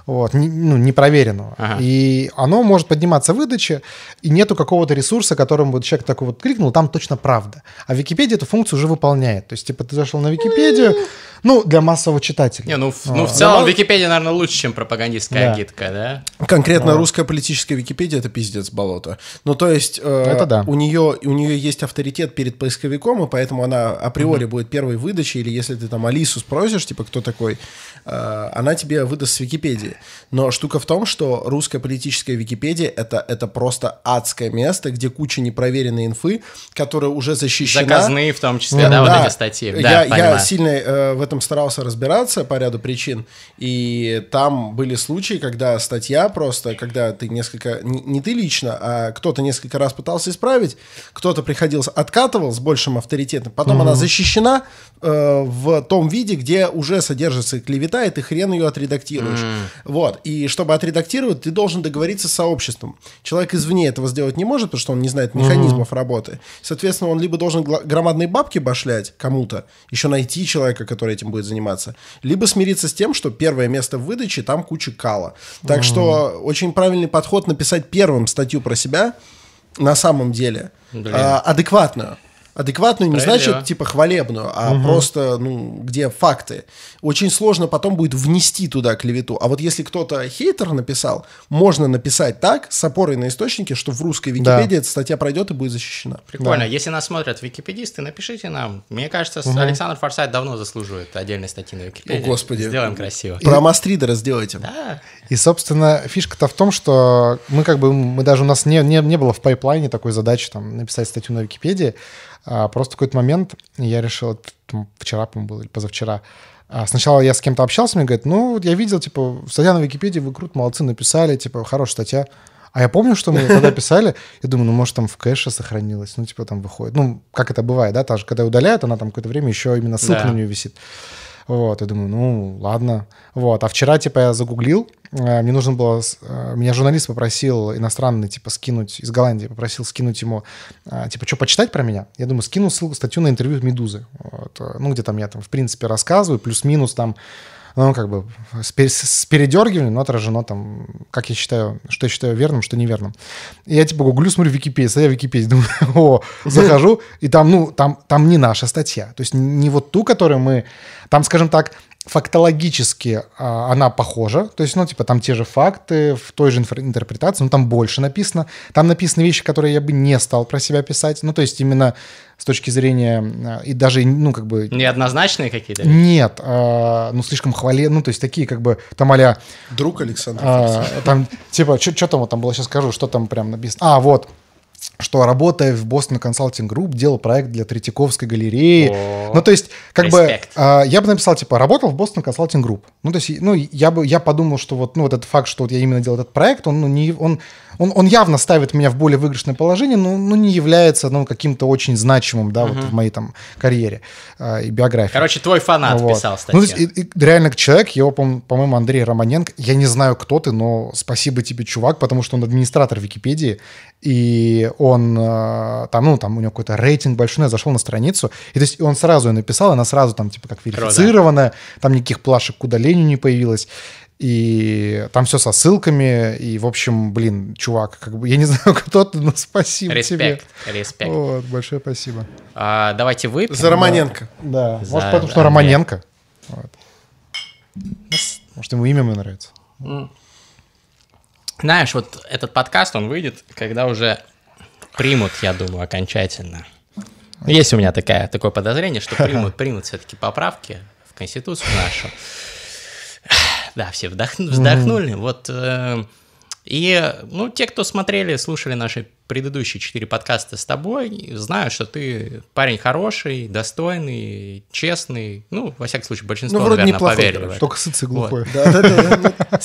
вот, не- ну, непроверенного. Ага. И оно может подниматься в выдаче, и нету какого-то ресурса, которым вот человек такой вот кликнул, там точно правда. А Википедия эту функцию уже выполняет. То есть, типа, ты зашел на Википедию, ну, для массового читателя. Не, ну, в- ну, в А. целом Да. Википедия, наверное, лучше, чем пропагандистская Да. агитка, да? Конкретно русская политическая Википедия это пиздец болото. Ну, то есть, э, Это да. у, нее, у нее есть авторитет перед поисковиком, и поэтому она априори будет первой выдачей, или если ты там Алису спросишь, типа, кто такой, она тебе выдаст с Википедии. Но штука в том, что русская политическая Википедия это, это просто адское место, где куча непроверенной инфы, которая уже защищена. Заказные в том числе, да, вот эти статьи. Да, я, я понимаю. сильно э, в этом старался разбираться по ряду причин. И там были случаи, когда статья просто, когда ты несколько, не, не ты лично, а кто-то несколько раз пытался исправить, кто-то приходил, откатывал с большим авторитетом, потом она защищена э, в том виде, где уже содержится клевета, и ты хрен ее отредактируешь. Вот. И чтобы отредактировать, ты должен договориться с сообществом. Человек извне этого сделать не может, потому что он не знает механизмов работы. Соответственно, он либо должен громадные бабки башлять кому-то, еще найти человека, который этим будет заниматься, либо смириться с тем, что первое место в выдаче, там куча кала. Так что очень правильный подход написать первым статью про себя на самом деле, а, адекватную. Адекватную не значит типа хвалебную, а угу. просто, ну, где факты. Очень сложно потом будет внести туда клевету. А вот если кто-то хейтер написал, можно написать так, с опорой на источники, что в русской Википедии да. эта статья пройдет и будет защищена. Прикольно. Да. Если нас смотрят википедисты, напишите нам. Мне кажется, угу. Александр Форсайт давно заслуживает отдельной статьи на Википедии. О, Господи. Сделаем красиво. И... Про мастридера сделайте. Да. И, собственно, фишка-то в том, что мы как бы, мы даже у нас не, не, не было в пайплайне такой задачи там написать статью на Википедии. А, просто в какой-то момент я решил, там, вчера, по-моему, было, или позавчера, а сначала я с кем-то общался, мне говорят, ну, я видел, типа, статья на Википедии, вы круто, молодцы, написали, типа, хорошая статья. А я помню, что мы тогда писали, я думаю, ну, может, там в кэше сохранилось, ну, типа, там выходит. Ну, как это бывает, да, даже когда удаляют, она там какое-то время еще именно ссылка да. на нее висит. Вот, я думаю, ну, ладно. Вот, а вчера, типа, я загуглил, э, мне нужно было... Э, меня журналист попросил иностранный, типа, скинуть, из Голландии, попросил скинуть ему, э, типа, что, почитать про меня? Я думаю, скину ссылку, статью на интервью «Медузы». Вот, ну, где там я, там, в принципе, рассказываю, плюс-минус там ну, как бы с, передергиванием, но отражено там, как я считаю, что я считаю верным, что неверным. И я типа гуглю, смотрю Википедию, статья Википедии, думаю, о, захожу, и там, ну, там, там не наша статья. То есть не вот ту, которую мы, там, скажем так, фактологически а, она похожа, то есть, ну, типа, там те же факты, в той же интерпретации, но там больше написано. Там написаны вещи, которые я бы не стал про себя писать. Ну, то есть, именно с точки зрения, а, и даже, ну, как бы... Неоднозначные какие-то? Нет, а, ну, слишком хвале, ну, то есть, такие, как бы, там а Друг Александр. А, там, типа, что там вот там было, сейчас скажу, что там прям написано. А, вот, что работая в Boston Consulting Group, делал проект для Третьяковской галереи. О, ну, то есть, как респект. бы, э, я бы написал, типа, работал в Boston Consulting Group. Ну, то есть, ну, я бы, я подумал, что вот, ну, вот этот факт, что вот я именно делал этот проект, он, ну, не, он, он, он явно ставит меня в более выигрышное положение, но ну, не является, ну, каким-то очень значимым, да, угу. вот в моей там карьере э, и биографии. Короче, твой фанат вот. писал статью. Ну, то есть, и, и, реально человек, его, по-моему, Андрей Романенко, я не знаю, кто ты, но спасибо тебе, чувак, потому что он администратор Википедии, и он э, там, ну, там у него какой-то рейтинг большой, я зашел на страницу, и то есть он сразу ее написал, она сразу там типа как верифицированная, там никаких плашек к удалению не появилось. И там все со ссылками, и, в общем, блин, чувак, как бы, я не знаю, кто ты, но спасибо респект, тебе. Респект, Вот, большое спасибо. А, давайте вы. За Романенко. Да, За... может, потому что Романенко. Вот. Может, ему имя мне нравится. Знаешь, вот этот подкаст, он выйдет, когда уже примут, я думаю, окончательно. Есть у меня такая, такое подозрение, что примут, примут все-таки поправки в Конституцию нашу. Да, все вздохнули. Вот э, и, ну, те, кто смотрели, слушали наши предыдущие четыре подкаста с тобой, знают, что ты парень хороший, достойный, честный. Ну, во всяком случае, большинство, ну, вроде наверное, поверили. Только сыцый глухой.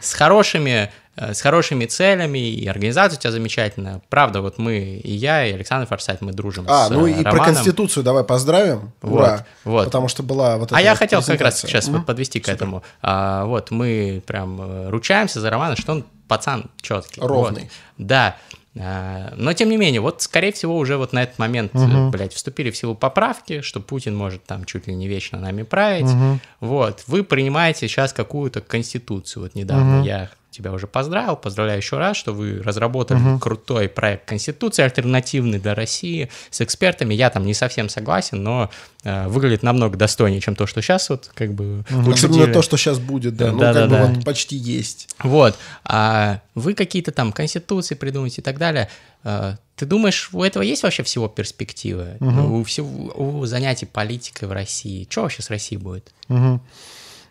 С хорошими Э, с хорошими целями, и организация у тебя замечательная. Правда, вот мы, и я, и Александр Форсайт, мы дружим а, с ну и Романом. про Конституцию давай поздравим. Вот, Ура. Вот. Потому что была вот А я хотел как раз сейчас mm-hmm. вот подвести Супер. к этому. А, вот, мы прям э, ручаемся за Романа, что он пацан четкий. Ровный. Вот. Да. А, но, тем не менее, вот, скорее всего, уже вот на этот момент, угу. блядь, вступили в силу поправки, что Путин может там чуть ли не вечно нами править. Угу. Вот, вы принимаете сейчас какую-то конституцию. Вот недавно угу. я тебя уже поздравил, поздравляю еще раз, что вы разработали угу. крутой проект Конституции альтернативный для России с экспертами. Я там не совсем согласен, но э, выглядит намного достойнее, чем то, что сейчас вот как бы угу. Особенно то, что сейчас будет, да, ну да, как да, бы да. вот почти есть. Вот, а вы какие-то там Конституции придумаете и так далее. Э, ты думаешь, у этого есть вообще всего перспективы? Угу. У, всего, у занятий политикой в России? Что вообще с Россией будет? Угу.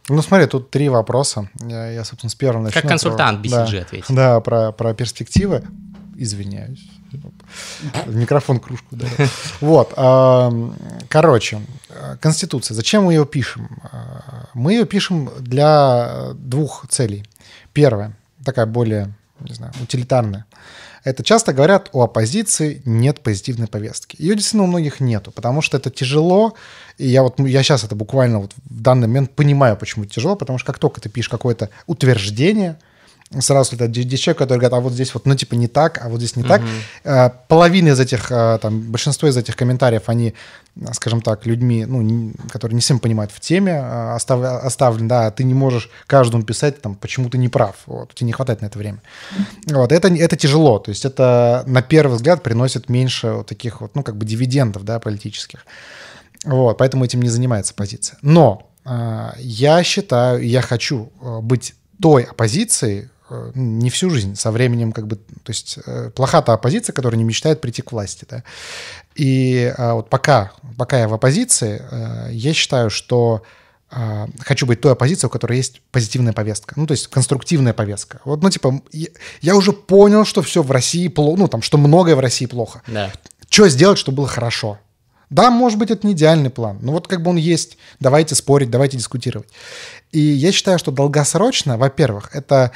Ну, смотри, тут три вопроса. Я, я собственно, с первого начну. Как консультант про, BCG да, ответить. Да, про, про перспективы. Извиняюсь. Микрофон кружку да. Вот. Короче, Конституция. Зачем мы ее пишем? Мы ее пишем для двух целей. Первая, такая более, не знаю, утилитарная. Это часто говорят, у оппозиции нет позитивной повестки. Ее действительно у многих нету, потому что это тяжело, и я вот я сейчас это буквально вот в данный момент понимаю, почему тяжело, потому что как только ты пишешь какое-то утверждение, сразу это 10 человек, которые говорят, а вот здесь вот, ну, типа, не так, а вот здесь не так. Э, половина из этих, э, там, большинство из этих комментариев, они, скажем так, людьми, ну, которые не всем понимают в теме, э, остав, оставлен, да, ты не можешь каждому писать, там, почему ты не прав, вот, тебе не хватает на это время. Вот, это, это тяжело, то есть это, на первый взгляд, приносит меньше вот таких вот, ну, как бы дивидендов, да, политических. Вот, поэтому этим не занимается оппозиция. Но э, я считаю, я хочу э, быть той оппозицией, э, не всю жизнь, со временем как бы, то есть э, плоха та оппозиция, которая не мечтает прийти к власти, да. И э, вот пока, пока я в оппозиции, э, я считаю, что э, хочу быть той оппозицией, у которой есть позитивная повестка, ну, то есть конструктивная повестка. Вот, ну, типа, я, я уже понял, что все в России плохо, ну, там, что многое в России плохо. Да. Что сделать, чтобы было хорошо? Да, может быть, это не идеальный план, но вот как бы он есть, давайте спорить, давайте дискутировать. И я считаю, что долгосрочно, во-первых, это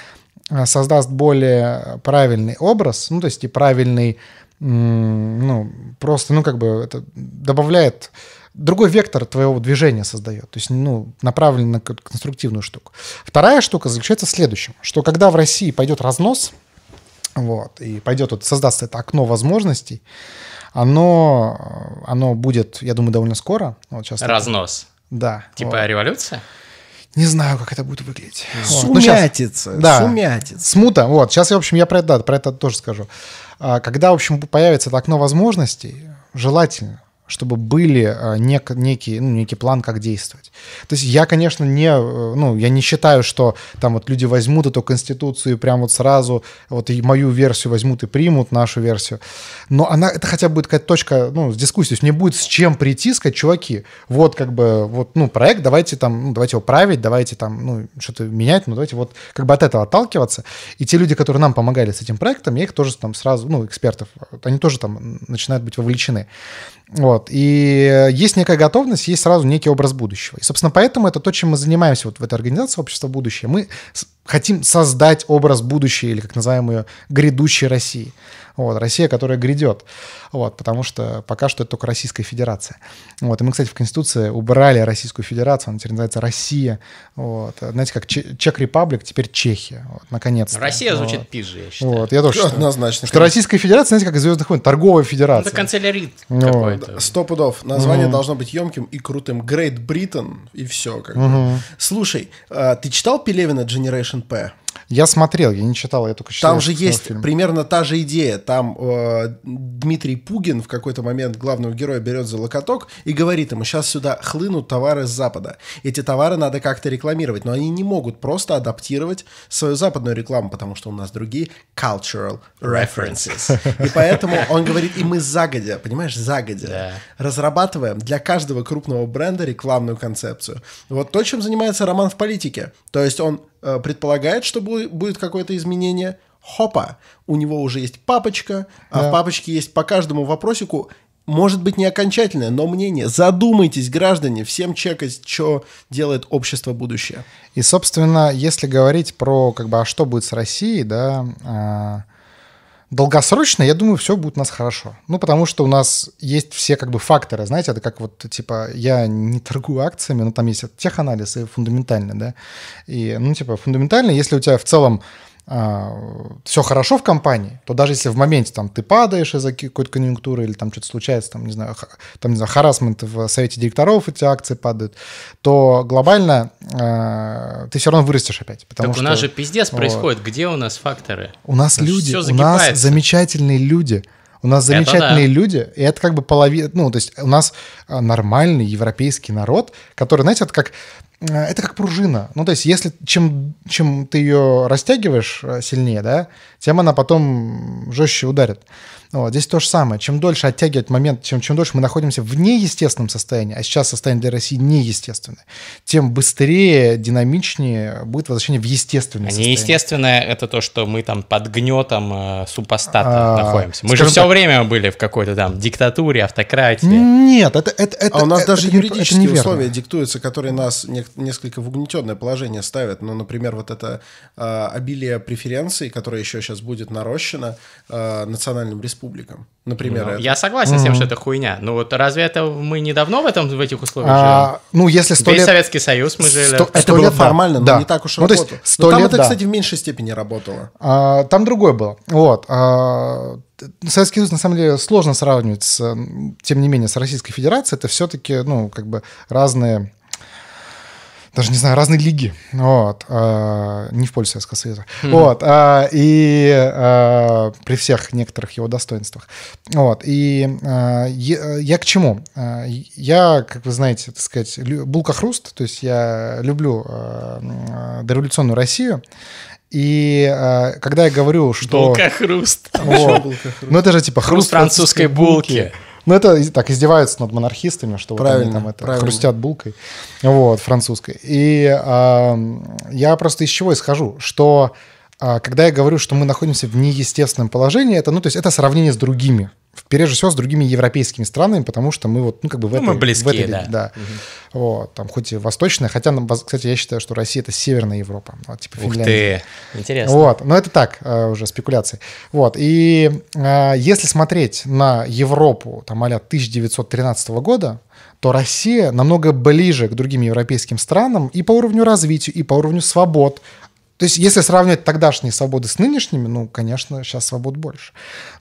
э, создаст более правильный образ, ну, то есть и правильный, ну, просто, ну, как бы это добавляет другой вектор твоего движения создает, то есть, ну, направлен на конструктивную штуку. Вторая штука заключается в следующем, что когда в России пойдет разнос, вот, и пойдет, вот, создастся это окно возможностей, оно, оно будет, я думаю, довольно скоро. Вот сейчас Разнос. Да. Типа вот. революция? Не знаю, как это будет выглядеть. Сумятица. Вот. Да. Сумятица. Смута. Вот. Сейчас, я, в общем, я про это, да, про это тоже скажу. А, когда, в общем, появится это окно возможностей, желательно, чтобы были а, нек, некий, ну, некий план, как действовать. То есть я, конечно, не, э, ну, я не считаю, что там вот люди возьмут эту конституцию и прям вот сразу вот и мою версию возьмут и примут нашу версию. Но она, это хотя бы будет какая-то точка, ну, с дискуссией. То есть мне будет с чем прийти, сказать, чуваки, вот как бы, вот, ну, проект, давайте там, ну, давайте его править, давайте там, ну, что-то менять, ну, давайте вот как бы от этого отталкиваться. И те люди, которые нам помогали с этим проектом, я их тоже там сразу, ну, экспертов, они тоже там начинают быть вовлечены. Вот. И есть некая готовность, есть сразу некий образ будущего. И, собственно, поэтому это то, чем мы занимаемся вот в этой организации «Общество будущее». Мы хотим создать образ будущего, или как называем ее, грядущей России. Вот, Россия, которая грядет. Вот, потому что пока что это только Российская Федерация. Вот, и мы, кстати, в Конституции убрали Российскую Федерацию, она теперь называется Россия. Вот, знаете, как Чек Репаблик, теперь Чехия. Вот, наконец-то. Россия вот. звучит пизже, я считаю. Вот, я тоже Однозначно. Что Российская Федерация, знаете, как из «Звездных войн», торговая федерация. Это канцелярит Ну, какой-то. Сто пудов. Название должно быть емким и крутым. Great Britain и все. Как бы. Слушай, а, ты читал Пелевина Generation P? Я смотрел, я не читал, я только читал. Там же есть фильм. примерно та же идея. Там э, Дмитрий Пугин в какой-то момент главного героя берет за локоток и говорит ему, сейчас сюда хлынут товары с Запада. Эти товары надо как-то рекламировать, но они не могут просто адаптировать свою западную рекламу, потому что у нас другие cultural references. И поэтому он говорит, и мы загодя, понимаешь, загодя, разрабатываем для каждого крупного бренда рекламную концепцию. Вот то, чем занимается Роман в политике. То есть он предполагает, что бу- будет какое-то изменение. Хопа, у него уже есть папочка, а Да. в папочке есть по каждому вопросику может быть не окончательное, но мнение. Задумайтесь, граждане, всем чекать, что делает общество будущее. И, собственно, если говорить про, как бы, а что будет с Россией, да, а, долгосрочно, я думаю, все будет у нас хорошо. Ну, потому что у нас есть все, как бы, факторы, знаете, это как вот, типа, я не торгую акциями, но там есть теханализ и фундаментальный, да, и, ну, типа, фундаментально, если у тебя в целом все хорошо в компании, то даже если в моменте там ты падаешь из-за какой-то конъюнктуры или там что-то случается, там, не знаю, там, не знаю, харасмент в совете директоров, эти акции падают, то глобально э, ты все равно вырастешь опять. Потому Так что у нас же пиздец вот. происходит. Где у нас факторы? у нас Всё люди, у нас замечательные люди. У нас Это замечательные да. люди, и это как бы половина, ну, то есть у нас а, нормальный европейский народ, который, знаете, это как, э, это как пружина. Ну, то есть если чем, чем ты ее растягиваешь э, сильнее, да, тем она потом жестче ударит. Вот, здесь то же самое. Чем дольше оттягивать момент, чем, чем дольше мы находимся в неестественном состоянии, а сейчас состояние для России неестественное, тем быстрее, динамичнее будет возвращение в естественное А состояние. неестественное это то, что мы там под гнетом э, супостата А, находимся. Мы же все так- время были в какой-то там диктатуре, автократии. Нет, это, это, это А у нас это даже не- это юридические неверно. условия диктуются, которые нас некоторые несколько в угнетенное положение ставят. Ну, например, вот это э, обилие преференций, которое еще сейчас будет нарощено э, национальным республикам. Например, Ну, это- Я согласен с тем, что это хуйня. Ну вот разве это мы недавно в этом в этих условиях живем? А, ну, если сто лет... Советский Союз мы жили. Сто- это сто было лет, да, формально, да. но не так уж Ну, то есть работало. сто Но там лет, это, да. кстати, в меньшей степени работало. А, там другое было. Вот. а, Советский Союз, на самом деле, сложно сравнивать с, тем не менее, с Российской Федерацией. Это все-таки, ну, как бы разные даже не знаю, разные лиги, вот, а, не в пользу Советского Союза, вот, а, и а, при всех некоторых его достоинствах, вот, и а, я, я к чему? Я, как вы знаете, так сказать, лю- булка-хруст, то есть я люблю а, дореволюционную Россию, и а, когда я говорю, что... Булка хруст. Вот. Ну, это же типа Хруст хруст французской булки. Ну, это так издеваются над монархистами, что вот они Правильно, там это правильно. хрустят булкой, вот, французской. И а, я просто из чего исхожу, что когда я говорю, что мы находимся в неестественном положении, это, ну, то есть это сравнение с другими, прежде всего с другими европейскими странами, потому что мы вот, ну, как бы в Ну, этой... мы в близкие, этой- да. да. Вот, там, хоть и восточная, хотя, кстати, я считаю, что Россия — это Северная Европа, вот, типа Ух Финляндия. ты. Интересно. Вот, но это так, э, уже спекуляции. Вот, и э, если смотреть на Европу, там, а 1913 года, то Россия намного ближе к другим европейским странам и по уровню развития, и по уровню свобод. То есть, если сравнивать тогдашние свободы с нынешними, ну, конечно, сейчас свобод больше.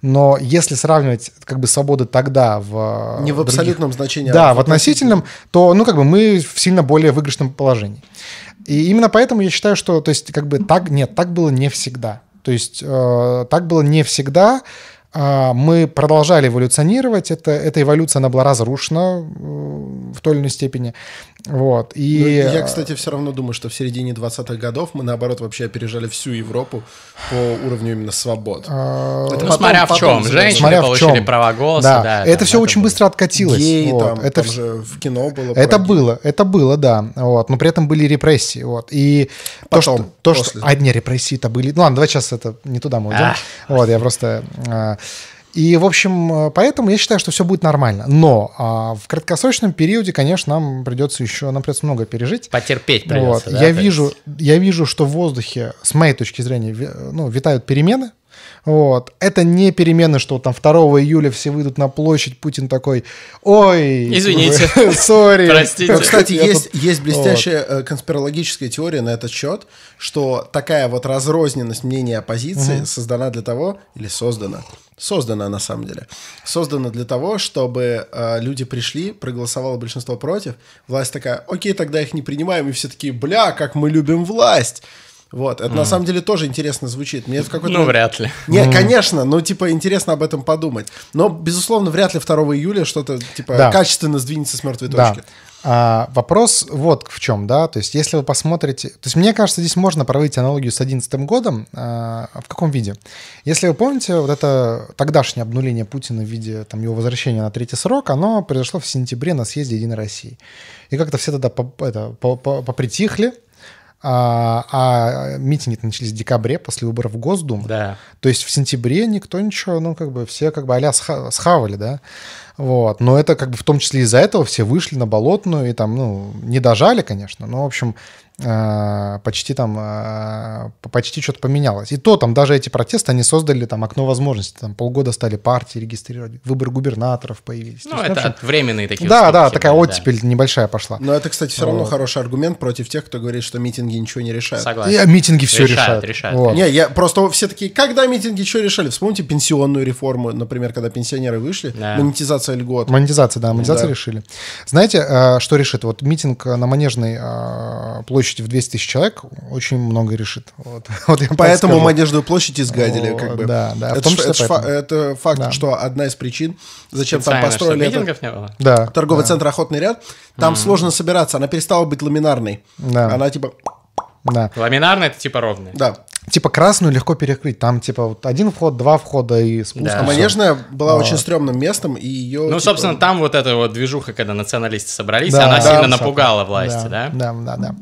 Но если сравнивать как бы свободы тогда в... Не в других- абсолютном значении, а Да, в в относительном, то, ну, как бы мы в сильно более выигрышном положении. И именно поэтому я считаю, что, то есть, как бы так, нет, так было не всегда. То есть, э, так было не всегда. А, мы продолжали эволюционировать. Это, эта эволюция, она была разрушена э, в той или иной степени. Вот. И, Ну, я, кстати, все равно думаю, что в середине 20-х годов мы, наоборот, вообще опережали всю Европу по уровню именно свобод. э, Это Ну, потом- смотря в чем. Женщины смотря в получили чем. права голоса. да, Да, это там, все очень было. быстро откатилось. Геи Вот. там, это там же в кино было. Это было, это было, да. Вот. Но при этом были репрессии. Вот. И то, Потом, что, то, что... после. А, не, репрессии-то были... Ну ладно, давай сейчас это не туда мы уйдем. Ах. Вот, я просто... И, в общем, э, поэтому я считаю, что все будет нормально. Но а, в краткосрочном периоде, конечно, нам придется еще, нам придется много пережить. Потерпеть Вот. придется. да, я, вижу, я вижу, что в воздухе, с моей точки зрения, ну, витают перемены. Вот. Это не перемены, что там 2 июля все выйдут на площадь, Путин такой, ой, Извините. сори. Простите. Ну, кстати, есть, тут- есть блестящая э, конспирологическая теория на этот счет, что такая вот разрозненность мнения оппозиции создана для того, или создана, создана на самом деле, создана для того, чтобы э, люди пришли, проголосовало большинство против, власть такая, окей, тогда их не принимаем, и все такие, бля, как мы любим власть. Вот, это на самом деле тоже интересно звучит. Мне в какой-то Ну, вряд ли. Не, конечно, ну, типа, интересно об этом подумать. Но, безусловно, вряд ли 2 июля что-то, типа, Да. качественно сдвинется с мертвой Да. точки. А, вопрос вот в чем, да, то есть если вы посмотрите, то есть мне кажется, здесь можно проводить аналогию с 2011 годом, а, в каком виде? Если вы помните, вот это тогдашнее обнуление Путина в виде там, его возвращения на третий срок, оно произошло в сентябре на съезде Единой России. И как-то все тогда по- это, по- по- попритихли, а, а митинги начались в декабре после выборов в Госдуму. Да. То есть в сентябре никто ничего, ну, как бы все как бы а-ля сха- схавали, да. Вот. Но это как бы в том числе из-за этого все вышли на болотную и там, ну, не дожали, конечно, но, в общем, почти там, э, почти что-то поменялось. И то там даже эти протесты, они создали там окно возможностей. Там полгода стали партии регистрировать, выборы губернаторов появились. Ну, есть, это общем, временные такие да, да, такая были, да. оттепель небольшая пошла. Но это, кстати, все равно Вот. хороший аргумент против тех, кто говорит, что митинги ничего не решают. Согласен. И а, митинги все Решают, решают. решают. Вот. Не, я просто все такие, когда митинги что решали? Вспомните пенсионную реформу, например, когда пенсионеры вышли, Да. монетизация льгот. Монетизация, да, монетизация Да. решили. Знаете, э, что решит? Вот митинг на Манежной э, площади в 200 тысяч человек очень много решит. Вот. Вот Поэтому скажу. Манежную площадь изгадили, О, как бы. да, да, Это, это фа- поэтому. это факт, Да. что одна из причин, зачем там Специально, построили чтобы этот не было. Да. торговый да, центр «Охотный ряд», там сложно собираться, она перестала быть ламинарной. Да. Она типа, да. Ламинарный это типа ровный. да. Типа красную легко перекрыть. Там типа вот один вход, два входа и спуск. Да. А и. Манежная была очень стрёмным местом, и ее... Ну, собственно, там вот эта вот движуха, когда националисты собрались, Да, она да, сильно напугала власти, да? Да, да, да.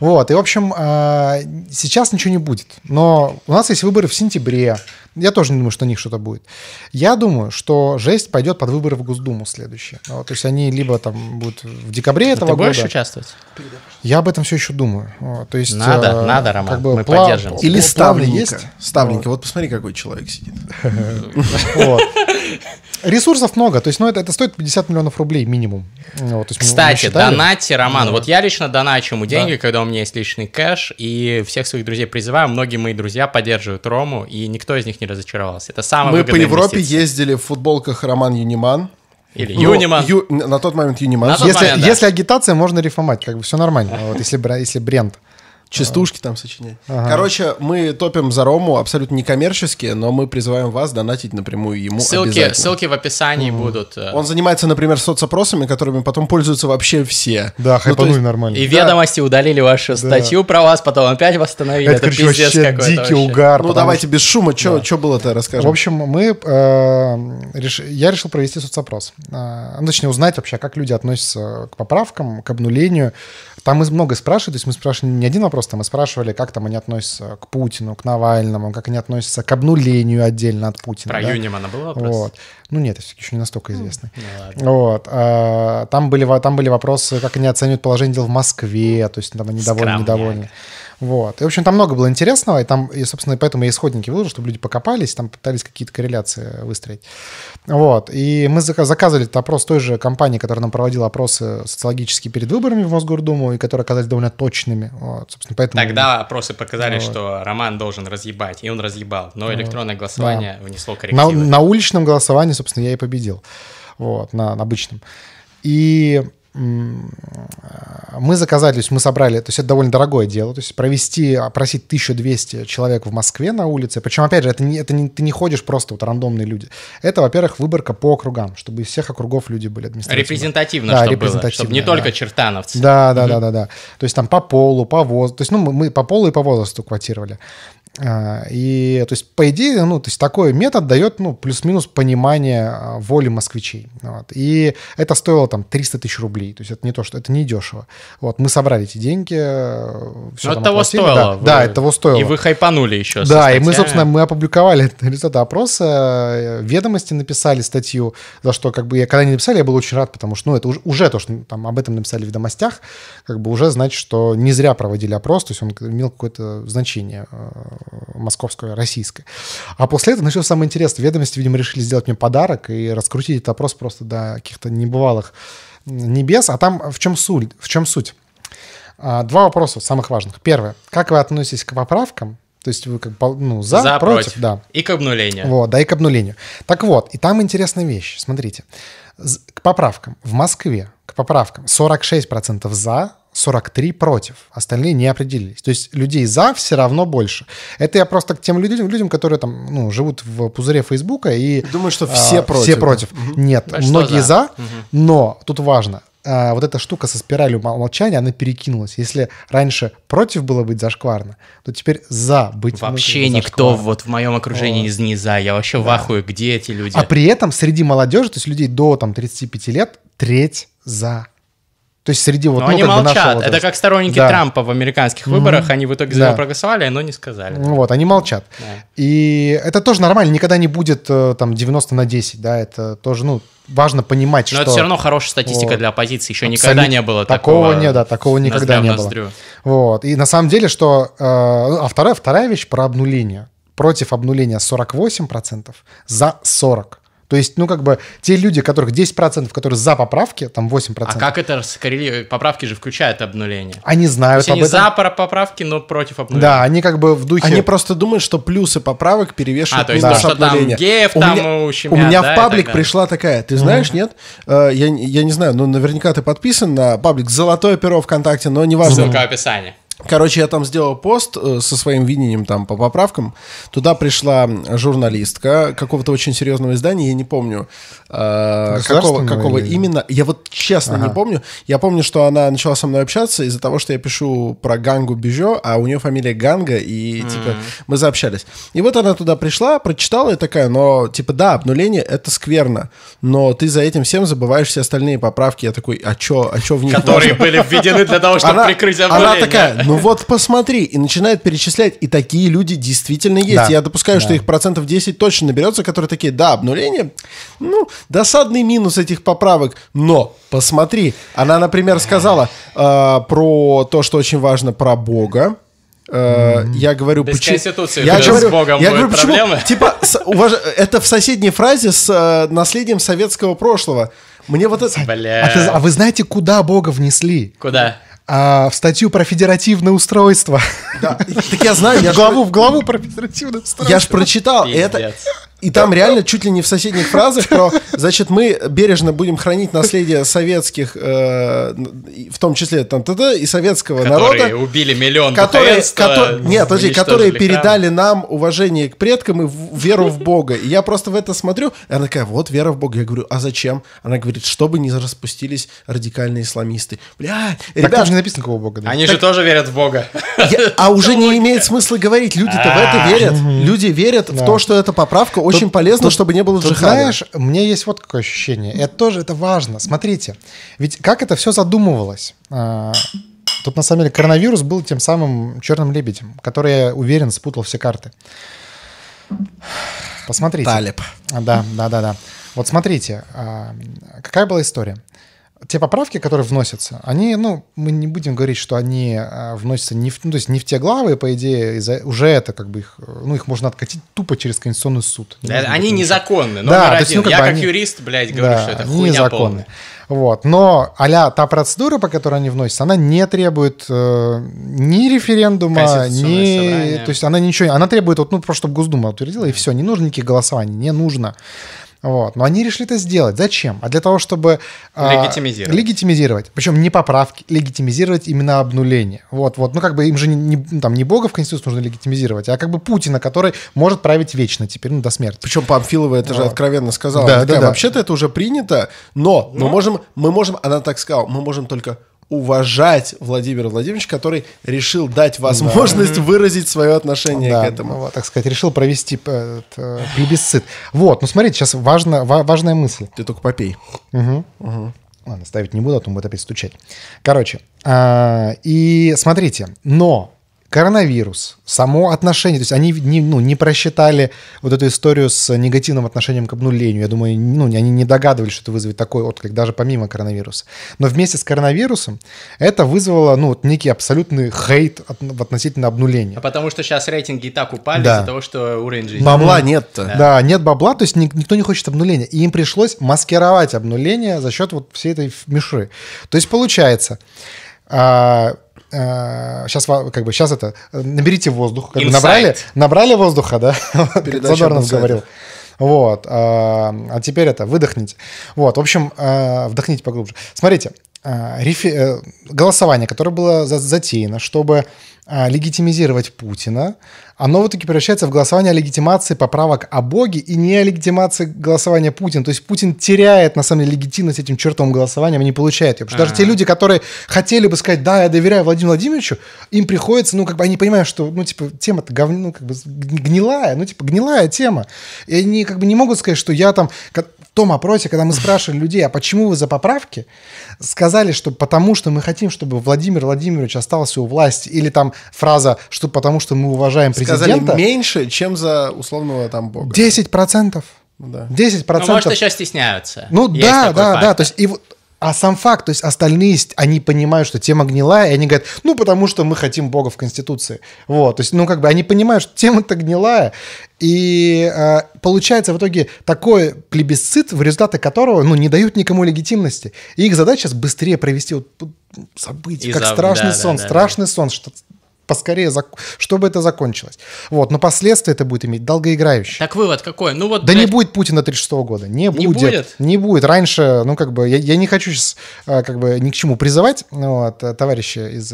Вот, и, в общем, э, сейчас ничего не будет. Но у нас есть выборы в сентябре. Я тоже не думаю, что у них что-то будет. Я думаю, что жесть пойдет под выборы в Госдуму следующие. Вот, то есть они либо там будут в декабре этого Ты года. будешь участвовать? Я об этом все еще думаю. Вот, то есть, Надо, э, надо, Роман, как бы мы пла- поддержим. Или ставленника. есть. Ставленника. Вот посмотри, какой человек сидит. Ресурсов много, то есть, ну, это, это стоит 50 миллионов рублей минимум. Ну, Вот, есть Кстати, считали. донатьте Роману. Вот я лично доначу ему деньги, когда у меня есть личный кэш, и всех своих друзей призываю. Многие мои друзья поддерживают Рому, и никто из них не разочаровался. Это самая Мы по Европе инвестиция. ездили в футболках Роман Юниман. Или Ну, Юниман. Ю- на тот момент Юниман. На тот Если, момент, да. если агитация, можно рифмовать, как бы все нормально. Вот, если, бра- если бренд. Частушки там сочинять. Короче, мы топим за Рому абсолютно некоммерческие, но мы призываем вас донатить напрямую ему Ссылки, ссылки в описании будут. э, Он занимается, например, соцопросами, которыми потом пользуются вообще все. Да, Ну, хайпанули есть- нормально. И ведомости удалили вашу статью про вас, потом опять восстановили. это, Это, короче, пиздец вообще какой-то дикий вообще. угар. Ну, давайте без шума, что было-то, В расскажем. общем, мы, э, реш- я решил провести соцопрос. А, ну, точнее, узнать вообще, как люди относятся к поправкам, к обнулению. Там мы много спрашивали, то есть мы спрашивали не один вопрос, там мы спрашивали, как там они относятся к Путину, к Навальному, как они относятся к обнулению отдельно от Путина. Про да? Юнимана был вопрос? Вот. Ну нет, это еще не настолько известно. Ну ладно. Вот. а, Там были, там были вопросы, как они оценивают положение дел в Москве, то есть там они довольны, недовольны. Вот. И, в общем, там много было интересного, и там, и, собственно, поэтому я исходники выложил, чтобы люди покопались, там пытались какие-то корреляции выстроить. Вот. И мы зака- заказывали этот опрос той же компании, которая нам проводила опросы социологические перед выборами в Мосгордуму, и которые оказались довольно точными. Вот. Собственно, поэтому... Тогда опросы показали, Вот. что Роман должен разъебать, и он разъебал. Но электронное голосование внесло На, коррективы. на уличном голосовании, собственно, я и победил. Вот, на, на обычном. И мы заказали, то есть мы собрали, то есть это довольно дорогое дело, то есть провести, опросить 1200 человек в Москве на улице, причем, опять же, это не, это не, ты не ходишь просто вот рандомные люди. Это, во-первых, выборка по округам, чтобы из всех округов люди были административно. Репрезентативно, Да, чтобы было. репрезентативно, Чтобы не да. только чертановцы. Да, да, да, да, да. То есть там по полу, по возрасту. То есть, ну, мы по полу и по возрасту квотировали. А, И, то есть, по идее, ну, то есть, такой метод дает, ну, плюс-минус понимание а, воли москвичей. Вот. И это стоило там 300 тысяч рублей. То есть, это не то, что это не дешево. Вот, мы собрали эти деньги. Все Но это того стоило. Да, Вы- да, это того стоило. И вы хайпанули еще. Да, и мы, статьями. собственно, мы опубликовали результаты опроса, э, ведомости написали статью, за что, как бы, я, когда они написали, я был очень рад, потому что, ну, это уже, уже то, что там об этом написали в ведомостях, как бы уже значит, что не зря проводили опрос, то есть он имел какое-то значение московское, российское. А после этого началось самое интересное. Ведомости, видимо, решили сделать мне подарок и раскрутить этот опрос просто до каких-то небывалых небес. А там в чем суть? В чем суть? А, Два вопроса самых важных. Первое. Как вы относитесь к поправкам? То есть вы как ну, за, За, против, против. да. И к обнулению. Вот, да, и к обнулению. Так вот, и там интересная вещь. Смотрите, к поправкам. В Москве к поправкам 46% за, 43 против. Остальные не определились. То есть людей за все равно больше. Это я просто к тем людям, людям которые там, ну, живут в пузыре Фейсбука и... Думаю, что а, все против, Все да? против. Нет, Большинство многие за. за, но тут важно. а, Вот эта штука со спиралью мол- молчания, она перекинулась. Если раньше против было быть зашкварно, то теперь за быть Вообще никто зашкварно. вот в моем окружении из не за. Я вообще в ахуе, где эти люди? А при этом среди молодежи, то есть людей до там, 35 лет, треть за. То есть среди вот, Но ну, они молчат. Это как сторонники Да. Трампа в американских выборах. Они в итоге за Да. него проголосовали, но не сказали. Ну Вот, они молчат. Да. И это тоже нормально, никогда не будет э, там 90 на 10, да, это тоже, ну, важно понимать, Но что... это все равно хорошая статистика Вот. для оппозиции. Еще Абсолютно. никогда не было такого. такого. не, да, такого никогда не было. Вот. И на самом деле, что... э, а вторая, вторая вещь про обнуление. Против обнуления 48%, за 40%. То есть, ну, как бы, те люди, которых 10%, которые за поправки, там 8%, А как это скоррелирует? Поправки же включают обнуление. они То знают есть об они этом. за поправки, но против обнуления. Да, они как бы в духе... Они просто думают, что плюсы поправок перевешивают А, то есть минусы то, что там геев у там меня, ущемят, у меня да, в паблик пришла такая, ты знаешь, нет? Э, Я, я не знаю, но наверняка ты подписан на паблик «Золотое перо ВКонтакте», но неважно. Ссылка в описании. Короче, я там сделал пост э, со своим видением там по поправкам. Туда пришла журналистка какого-то очень серьезного издания, я не помню, э, какого, какого или- именно. Я вот честно не помню. Я помню, что она начала со мной общаться из-за того, что я пишу про Гангу Бижо, а у нее фамилия Ганга, и типа мы заобщались. И вот она туда пришла, прочитала и такая, но типа да, обнуление это скверно, но ты за этим всем забываешь все остальные поправки. Я такой, а чё, а чё в них Которые важно?» были введены для того, чтобы прикрыть она обнуление. такая, ну вот посмотри, и начинает перечислять, и такие люди действительно есть. Да. Я допускаю, что Да. их процентов 10 точно наберется, которые такие, да, обнуление, ну, досадный минус этих поправок, но посмотри, она, например, сказала э, про то, что очень важно про Бога, Э, Я говорю, Без почему- Конституции я с говорю, Богом я говорю, почему? проблемы? Типа, с- уваж- это в соседней фразе с э, наследием советского прошлого. Мне вот это... Бля. А, ты- а вы знаете, куда Бога внесли? Куда? А, в статью про федеративное устройство. Да, так я знаю, я главу, в главу про федеративное устройство. Я ж прочитал, это... И там реально чуть ли не в соседних фразах про, значит, мы бережно будем хранить наследие советских, э, в том числе там т.д. и советского Которые народа, убили миллион которые, кото- нет, подожди, которые храм. передали нам уважение к предкам и в- веру в Бога. И я просто в это смотрю, и она такая, вот вера в Бога. Я говорю, а зачем? Она говорит, чтобы не распустились радикальные исламисты. Бля, Так ребят, же не написано, какого Бога. да? Они же тоже верят в Бога. я- а уже не имеет смысла говорить. Люди-то в это верят. Люди верят в то, что эта поправка очень полезна, чтобы не было Тут, джихада. знаешь, меня есть вот какое ощущение. Это тоже это важно. Смотрите, ведь как это все задумывалось? А, Тут на самом деле коронавирус был тем самым черным лебедем, который, я уверен, спутал все карты. Посмотрите. Талиб. Да, да, да, да. Вот смотрите, а, какая была история. Те поправки, которые вносятся, они, ну, мы не будем говорить, что они а, вносятся не в, ну, то есть не в те главы, по идее, уже это как бы их, э, ну, их можно откатить тупо через Конституционный суд. Не Да, Они незаконны. Да, Номер есть, один. ну, как Я как они- юрист, блядь, говорю, что это хуйня незаконны. полная. Вот. Но а та процедура, по которой они вносятся, она не требует э, ни референдума, ни... собрание. То есть она ничего... Она требует, вот, ну, просто чтобы Госдума утвердила, и все. Не нужно никаких голосований, не нужно. Вот. Но они решили это сделать. Зачем? А для того, чтобы... а, Легитимизировать. Легитимизировать. Причем не поправки, легитимизировать именно обнуление. Вот, вот. Ну, как бы им же не, не- ну, там, не Бога в Конституции нужно легитимизировать, а как бы Путина, который может править вечно теперь, ну, до смерти. Причем Памфилова это же откровенно сказала. Да, Она такая, да, да. Вообще-то это уже принято, но мы можем, мы можем, она так сказала, мы можем только уважать Владимира Владимировича, который решил дать возможность выразить свое отношение Да, к этому. вот, так сказать, решил провести э, э, плебисцит. Вот, ну смотрите, сейчас важно, ва- важная мысль. Ты только попей. Ладно, ставить не буду, а то он будет опять стучать. Короче, а, и смотрите, но коронавирус, само отношение, то есть они не, ну, не просчитали вот эту историю с негативным отношением к обнулению. Я думаю, ну, они не догадывались, что это вызовет такой отклик, даже помимо коронавируса. Но вместе с коронавирусом это вызвало ну, вот некий абсолютный хейт относительно обнуления. А потому что сейчас рейтинги и так упали Да. из-за того, что уровень жизни. Бабла нет-то. Да, нет бабла, то есть ник- никто не хочет обнуления. И им пришлось маскировать обнуление за счет вот всей этой мишуры. То есть получается, сейчас, как бы, сейчас это, э, наберите воздух. Как бы набрали, набрали воздуха, да? Задорнов говорил. Вот. А а теперь это, выдохните. Вот, в общем, а, вдохните поглубже. Смотрите, рефе- э, голосование, которое было за- затеяно, чтобы а, легитимизировать Путина, оно в итоге превращается в голосование о легитимации поправок о Боге и не о легитимации голосования Путина. То есть Путин теряет, на самом деле, легитимность этим чертовым голосованием и не получает ее. Потому что даже те люди, которые хотели бы сказать, да, я доверяю Владимиру Владимировичу, им приходится, ну, как бы они понимают, что, ну, типа, тема-то гов... ну, как бы гнилая, ну, типа, гнилая тема. И они как бы не могут сказать, что я там... том опросе, когда мы спрашивали людей, а почему вы за поправки, сказали, что потому что мы хотим, чтобы Владимир Владимирович остался у власти, или там фраза, что потому что мы уважаем Сказали президента. меньше, чем за условного там бога. 10 процентов. Да. 10 Ну, процентов. может, еще стесняются. Ну Есть да, да, факт. да. То есть, и вот, а сам факт, то есть остальные, они понимают, что тема гнилая, и они говорят, ну, потому что мы хотим Бога в Конституции. Вот, то есть, ну, как бы они понимают, что тема-то гнилая, и э, получается в итоге такой плебисцит, в результате которого, ну, не дают никому легитимности. И их задача сейчас быстрее провести вот, события, И как за- страшный да, да, сон, да, да. страшный сон, что поскорее, зак- чтобы это закончилось. Вот, но последствия это будет иметь долгоиграющие. Так вывод какой? Ну вот, Да не блядь, будет Путина 36 года. Не, Не будет. будет? Не будет. Раньше, ну, как бы, я, я не хочу сейчас, как бы, ни к чему призывать, вот, товарища из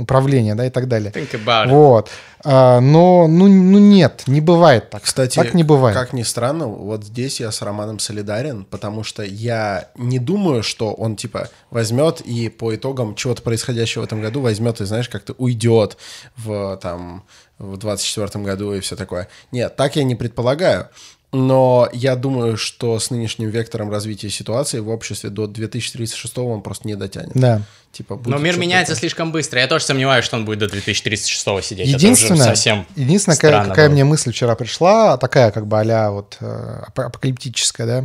управления, да, и так далее. think about it. Вот. А, но, ну, ну, нет, не бывает так. Кстати, так не бывает. как ни странно, вот здесь я с Романом солидарен, потому что я не думаю, что он, типа, возьмет и по итогам чего-то происходящего в этом году возьмет и, знаешь, как-то уйдет в, там, в 24 году и все такое. Нет, так я не предполагаю. Но я думаю, что с нынешним вектором развития ситуации в обществе до 2036 он просто не дотянет. Да. Типа, будет Но мир меняется такое. слишком быстро. Я тоже сомневаюсь, что он будет до 2036 сидеть. Это уже Единственное, совсем единственное какая, какая было. мне мысль вчера пришла, такая как бы а вот э, ап- апокалиптическая, да.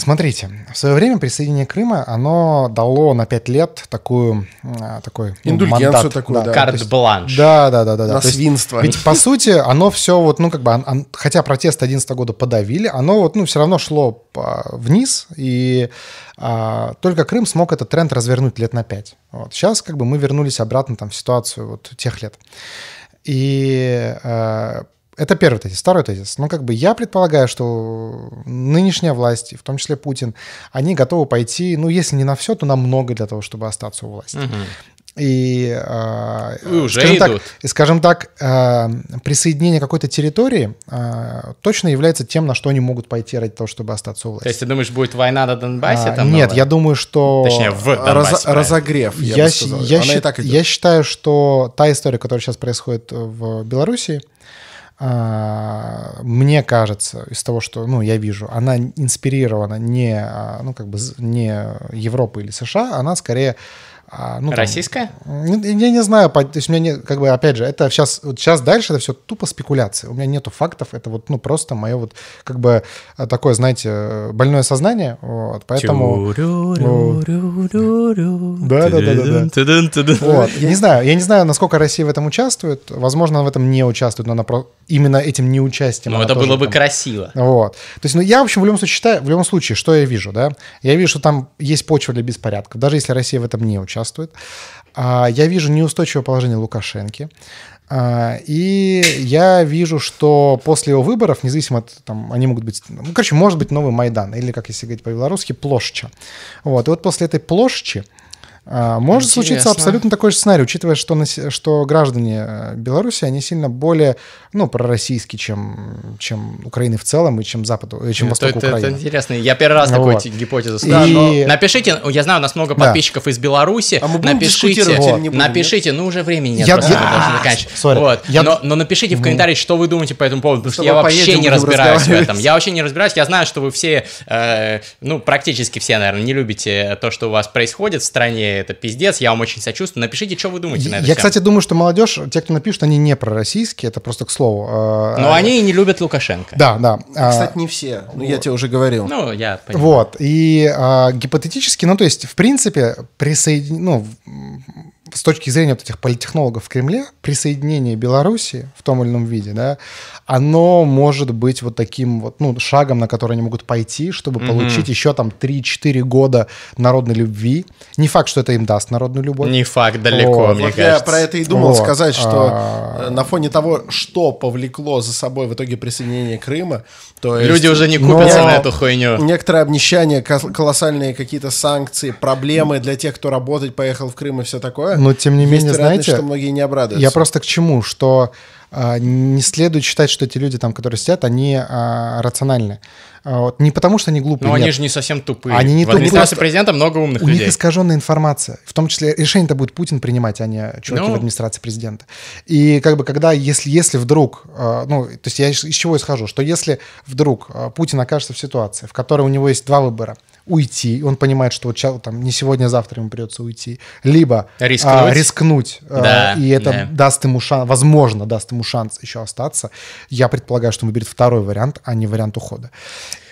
Смотрите, в свое время присоединение Крыма, оно дало на 5 лет такую, а, такой ну, Индульгенцию мандат. такую, да. Карт то есть- бланш. Да, да, да, да. да. На То есть свинство. Ведь по сути оно все вот, ну как бы, он- он- хотя протесты 11 года подавили, оно вот, ну все равно шло по- вниз, и а, только Крым смог этот тренд развернуть лет на 5. Вот. Сейчас как бы мы вернулись обратно там в ситуацию вот тех лет. И э, это первый тезис. Второй тезис. Ну, как бы я предполагаю, что нынешняя власть, в том числе Путин, они готовы пойти, ну, если не на все, то на много для того, чтобы остаться у власти. Мгм. И, э, И уже скажем так, идут. и, скажем так, э, присоединение какой-то территории э, точно является тем, на что они могут пойти ради того, чтобы остаться у власти. То есть ты думаешь, будет война на Донбассе? А, там нет, новая? я думаю, что... Точнее, в Раз- Донбассе. правильно. разогрев, я, я, бы сказал. я Она и так идет. я считаю, что та история, которая сейчас происходит в Беларуси, мне кажется, из того, что ну, я вижу, она инспирирована не, а, ну, как бы, не Европой или США, она скорее... а, ну, там, Российская? ну, Я не знаю, то есть у меня нет, как бы, опять же, это сейчас, вот сейчас дальше это все тупо спекуляции. У меня нету фактов, это вот, ну, просто мое вот, как бы, э, такое, знаете, больное сознание, вот, поэтому... Да, да, да, да, да. Вот. Я не знаю, я не знаю, насколько Россия в этом участвует. Возможно, она в этом не участвует, но она про- именно этим неучастием. Ну, это было бы там- красиво. Вот. То есть, ну, я, в общем, в любом случае считаю, в любом случае, что я вижу, да? Я вижу, что там есть почва для беспорядков, даже если Россия в этом не участвует. А, я вижу неустойчивое положение Лукашенки. А, и я вижу, что после его выборов, независимо от, там, они могут быть, ну, короче, может быть новый Майдан, или, как если говорить по-белорусски, площадь. Вот. И вот после этой площади а, может случиться Интересно. абсолютно такой же сценарий, учитывая, что, насе- что граждане э, Беларуси, они сильно более, ну, пророссийские, чем, чем Украины в целом и чем Западу, э, чем Это, Восток это- это Украины. интересно. Я первый раз Ну такую вот. те- гипотезу И- слышу. Но- Напишите, я знаю, у нас много Да. подписчиков из Беларуси. А мы будем напишите, или не будем, напишите, ну уже времени нет, Я- просто я- мы должны а, заканчивать. сори. Вот. Я- Но, но напишите в комментариях, что вы думаете по этому поводу, потому что С я вообще не разбираюсь в этом. Я вообще не разбираюсь. Я знаю, что вы все, э, ну практически все, наверное, не любите то, что у вас происходит в стране. Это пиздец. Я вам очень сочувствую. Напишите, что вы думаете на это Я, всё. кстати, думаю, что молодежь, те, кто напишут, они не пророссийские, это просто к слову. Э, Но они и не любят Лукашенко. Да, да. А, Кстати, не все. Ну, я тебе уже говорил. Ну, я понимаю. Вот, и а, гипотетически, ну, то есть, в принципе, присоедин... ну, с точки зрения вот этих политтехнологов в Кремле, присоединение Беларуси в том или ином виде, да, оно может быть вот таким вот, ну, шагом, на который они могут пойти, чтобы получить еще там 3-4 года народной любви. Не факт, что это им даст народную любовь. Не факт далеко, Вот. мне Вот я кажется. про это и думал Вот. сказать, что А. э, на фоне того, что повлекло за собой в итоге присоединение Крыма, то есть Люди уже не Но- купятся на эту хуйню. некоторое обнищание, кол- колоссальные какие-то санкции, проблемы для тех, кто работать поехал в Крым и все такое. Но, тем не есть менее, знаете, что многие не обрадуются. Я просто к чему, что а, не следует считать, что эти люди, там, которые сидят, они а, рациональны. А, вот, не потому, что они глупые, Но они нет. же не совсем тупые. Они не в администрации тупые. президента много умных У людей. них искаженная информация. В том числе решение-то будет Путин принимать, а не чуваки Ну. в администрации президента. И как бы когда, если, если вдруг, э, ну, то есть я из, из чего исхожу, что если вдруг э, Путин окажется в ситуации, в которой у него есть два выбора, уйти, он понимает, что вот там не сегодня, а завтра ему придется уйти, либо Рискнуть. а, рискнуть э, Да, и это да. даст ему шанс, возможно, даст ему шанс еще остаться, я предполагаю, что он выберет второй вариант, а не вариант ухода.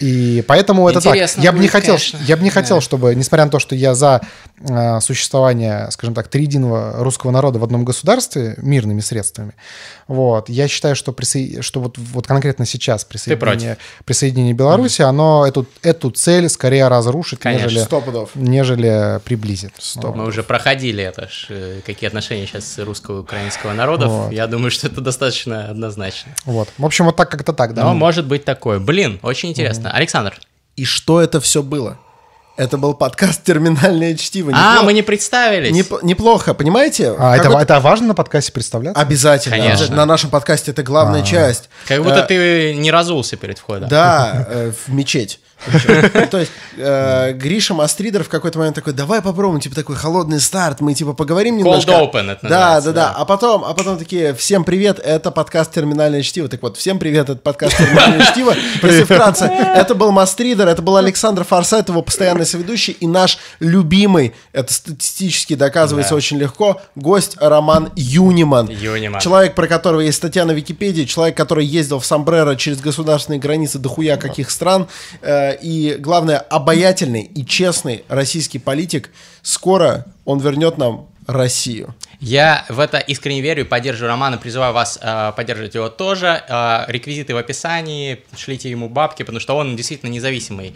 И поэтому это так. Интересно Я бы не хотел, конечно. я бы не хотел, чтобы, несмотря на то, что я за э, существование, скажем так, триединого русского народа в одном государстве мирными средствами, вот, я считаю, что, присо... что вот, вот конкретно сейчас присоединение, присоединение Беларуси, оно эту, эту цель скорее разрушит, Конечно. нежели, Сто пудов. нежели приблизит. Стоп. Мы уже проходили это, ж, э, какие отношения сейчас русского и украинского народов. Вот. Я думаю, что это достаточно однозначно. Вот. В общем, вот так как-то так, да. Но может быть такое. Блин, очень интересно. Александр. И что это все было? Это был подкаст «Терминальное чтиво». А, Непло- мы не представились. Неп- Неплохо, понимаете? А, это, это важно на подкасте представляться? Обязательно. Конечно. На нашем подкасте это главная часть. Как будто Э, ты не разулся перед входом. Да, э, в мечеть. То есть э, Гриша Мастридер в какой-то момент такой, давай попробуем, типа такой холодный старт, мы типа поговорим немножко. Cold open это Да, да, да. А потом, а потом такие, всем привет, это подкаст «Терминальное чтиво». Так вот, всем привет, это подкаст «Терминальное чтиво». Если вкратце, это был Мастридер, это был Александр Форсайт, его постоянный соведущий, и наш любимый, это статистически доказывается очень легко, гость Роман Юниман. Юниман. Человек, про которого есть статья на Википедии, человек, который ездил в Сомбреро через государственные границы дохуя каких стран, э, и, главное, обаятельный и честный российский политик. Скоро он вернет нам Россию. Я в это искренне верю и поддерживаю Романа, призываю вас э, поддерживать его тоже. Э, реквизиты в описании, шлите ему бабки, потому что он действительно независимый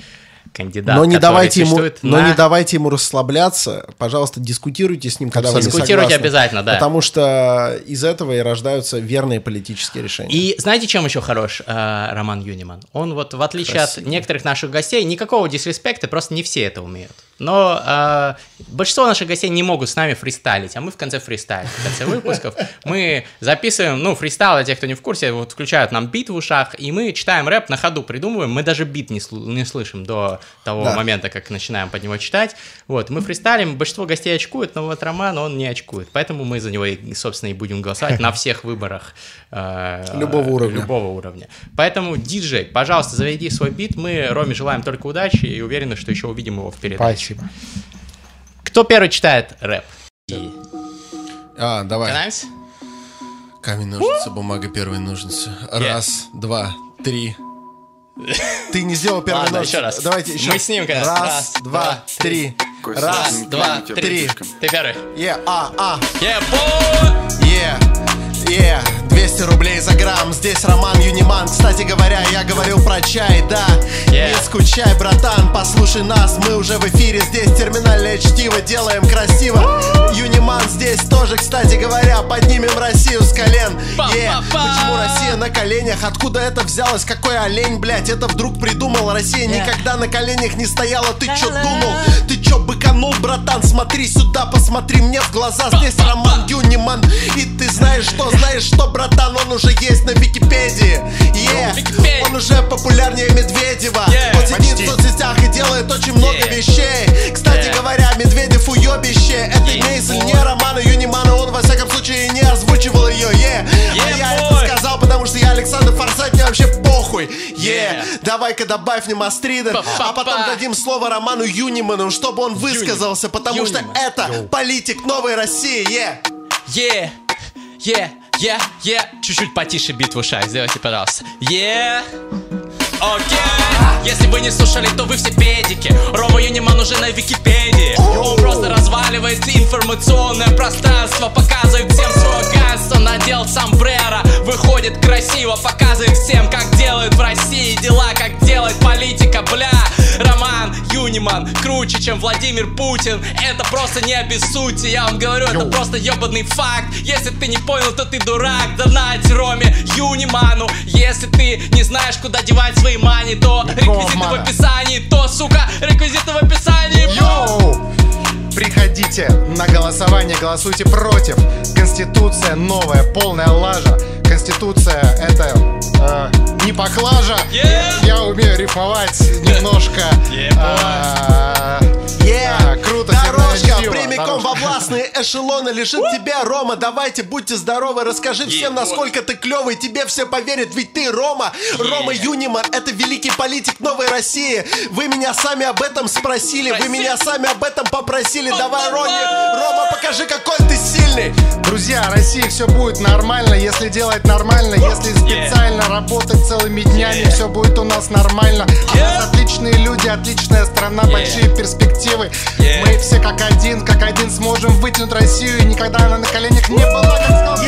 кандидат. но не давайте ему, но на- не давайте ему расслабляться. Пожалуйста, дискутируйте с ним, когда вы Дискутируйте согласны. обязательно, да. Потому что из этого и рождаются верные политические решения. И знаете, чем еще хорош э, Роман Юниман? Он вот, в отличие Красиво. от некоторых наших гостей, никакого дисреспекта, просто не все это умеют. Но э, большинство наших гостей не могут с нами фристайлить, а мы в конце фристайлим. В конце выпусков мы записываем, ну, фристайл, для тех, кто не в курсе, вот включают нам бит в ушах, и мы читаем рэп на ходу, придумываем, мы даже бит не, слу- не слышим до того Да. момента, как начинаем под него читать. Вот, мы фристайлим, большинство гостей очкуют, но вот Роман, он не очкует, поэтому мы за него, и, собственно, и будем голосовать на всех выборах. э, Любого уровня. Любого уровня. Поэтому, диджей, пожалуйста, заведи свой бит. Мы Роме желаем только удачи и уверены, что еще увидим его в передаче. Спасибо. Кто первый читает рэп? А, давай. Начинаемся? Камень, ножницы, бумага, первые ножницы. Раз, два, три. Ты не сделал первый Ладно, ножницы. еще раз. Давайте еще. Мы с ним, конечно. Раз, Раз, два, два, три. Раз, Два, три. Ты первый. Е, а, а. Yeah, boy! Е, е, 200 рублей за грамм, здесь Роман Юниман Кстати говоря, я говорил про чай, да Yeah. Не скучай, братан, послушай нас Мы уже в эфире, здесь терминальное чтиво Делаем красиво Юниман здесь тоже, кстати говоря Поднимем Россию с колен Е, Па-па-па. Почему Россия на коленях? Откуда это взялось? Какой олень, блядь, это вдруг придумал? Россия Yeah. никогда на коленях не стояла Ты чё думал? Ты чё быканул, братан? Смотри сюда, посмотри мне в глаза Здесь Роман Юниман И ты знаешь что, знаешь что, братан Он уже есть на Википедии Е, Википедия. Он уже популярнее Медведева Yeah. Он сидит Почти. в соцсетях и делает очень много Yeah. вещей Кстати Yeah. говоря, Медведев уебище Это Yeah, Мейзель, не Романа Юнимана Он во всяком случае не озвучивал ее Е, а Yeah, я boy. это сказал, потому что я Александр Форсайт Мне вообще похуй Е, Yeah. давай-ка добавь мне Мастридер. А потом дадим слово Роману Юниману Чтобы он высказался Потому что Юниман. это политик новой России Е, Е, е, е, е. Чуть-чуть потише бит в ушах, сделайте, пожалуйста. Е. Окей. Если вы не слушали, то вы все педики. Рома Юниман уже на Википедии. Он просто разваливает информационное пространство, показывает всем свое ганство, надел сомбреро, выходит красиво, показывает всем, как делают в России дела, как делает политика, бля. Роман Юниман круче, чем Владимир Путин. Это просто не обессудьте, я вам говорю, это просто ебаный факт. Если ты не понял, то ты дурак. Донать Роме Юниману. Если ты не знаешь, куда девать свои мани, то реквизиты в описании, то, сука, реквизиты в описании. Йоу! Приходите на голосование, голосуйте против. Конституция новая, полная лажа. Конституция это э, не поклажа. Yeah! Я умею рифмовать немножко. Yeah, Да, круто, Дорожка прямиком в областные эшелоны лежит тебя, Рома. Давайте, будьте здоровы, расскажи всем, вот. насколько ты клевый. Тебе все поверят, ведь ты Рома. Рома Юниман, это великий политик новой России. Вы меня сами об этом спросили, вы меня сами об этом попросили. Давай, Рони, Рома, покажи, какой ты сильный. Друзья, России все будет нормально, если делать нормально, если специально работать целыми днями, все будет у нас нормально. У нас отличные люди, отличная страна, большие перспективы. Yeah. Мы все как один, как один сможем вытянуть Россию, и никогда она на коленях не была, как сказал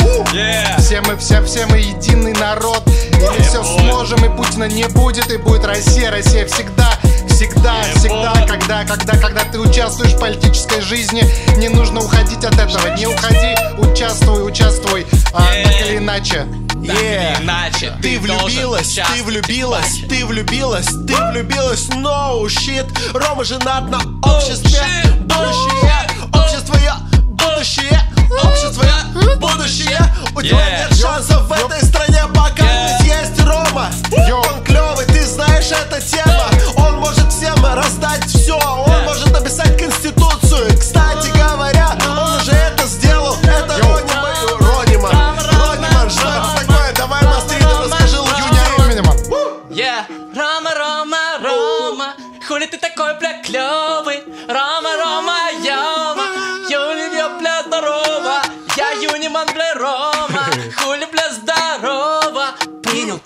у. Yeah. Все мы, все, все мы единый народ, и мы все boy. сможем, и Путина не будет, и будет Россия, Россия всегда, всегда, Yeah, всегда, boy. когда, когда, когда ты участвуешь в политической жизни, не нужно уходить от этого, не уходи, участвуй, участвуй, а, Yeah. так или иначе. Е. Иначе Ты должен влюбилась, ты влюбилась, ты влюбилась, ты влюбилась, no shit Рома женат на обществе. Будущее, общество я, будущее Общество я, будущее. У тебя нет шансов в этой стране, пока не съесть Рома. Он клевый, ты знаешь, эта тема. Он может всем раздать все Он может написать конституцию. Кстати говоря, он уже это сделал. Это его не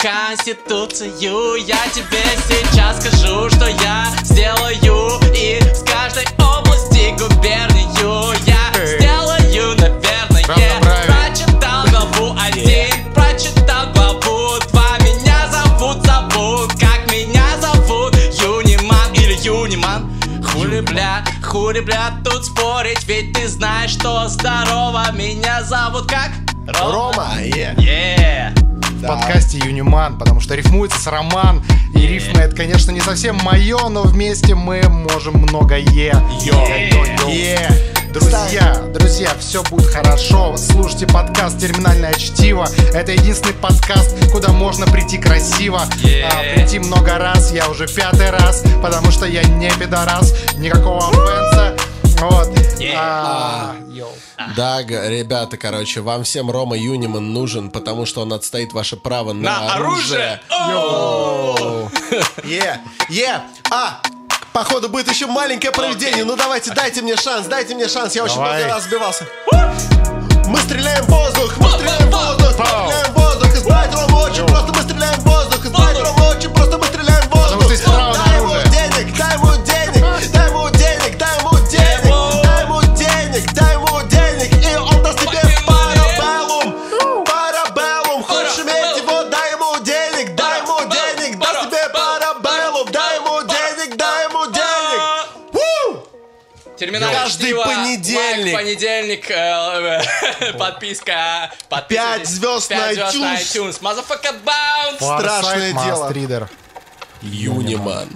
Я тебе сейчас скажу, что я сделаю И с каждой области губернию Я сделаю, наверное. Прочитал главу один, прочитал главу два Меня зовут, зовут, как меня зовут Юниман или Юниман Хули, бля, хули, бля, тут спорить Ведь ты знаешь, что здорово Меня зовут как? Рома, е. Yeah. Подкасте Юниман, потому что рифмуется с роман. И рифмы это, конечно, не совсем мое, но вместе мы можем многое. Йо. Е. Друзья, друзья, все будет хорошо. Слушайте подкаст «Терминальное чтиво». Это единственный подкаст, куда можно прийти красиво. Е. А, прийти много раз, я уже пятый раз, потому что я не пидорас. Никакого оффенса. Вот. А, йоу. Да, ребята, короче, вам всем Рома Юниман нужен, потому что он отстоит ваше право на, На оружие! Е, е, а, походу будет еще маленькое проведение. Ну давайте, дайте мне шанс, дайте мне шанс. Я очень много раз сбивался. Мы стреляем в воздух, мы стреляем в воздух, стреляем в воздух. Избрать Рому очень просто, мы стреляем в воздух. Избрать Рому очень просто, мы стреляем в воздух. Дай ему оружие. денег, дай ему денег, Терминальное Каждый чтиво, понедельник. лайк, понедельник, э, подписка, подписывайтесь. Пять звезд на iTunes. iTunes. Motherfucker bounce! Страшное дело. Мастридер. Юниман.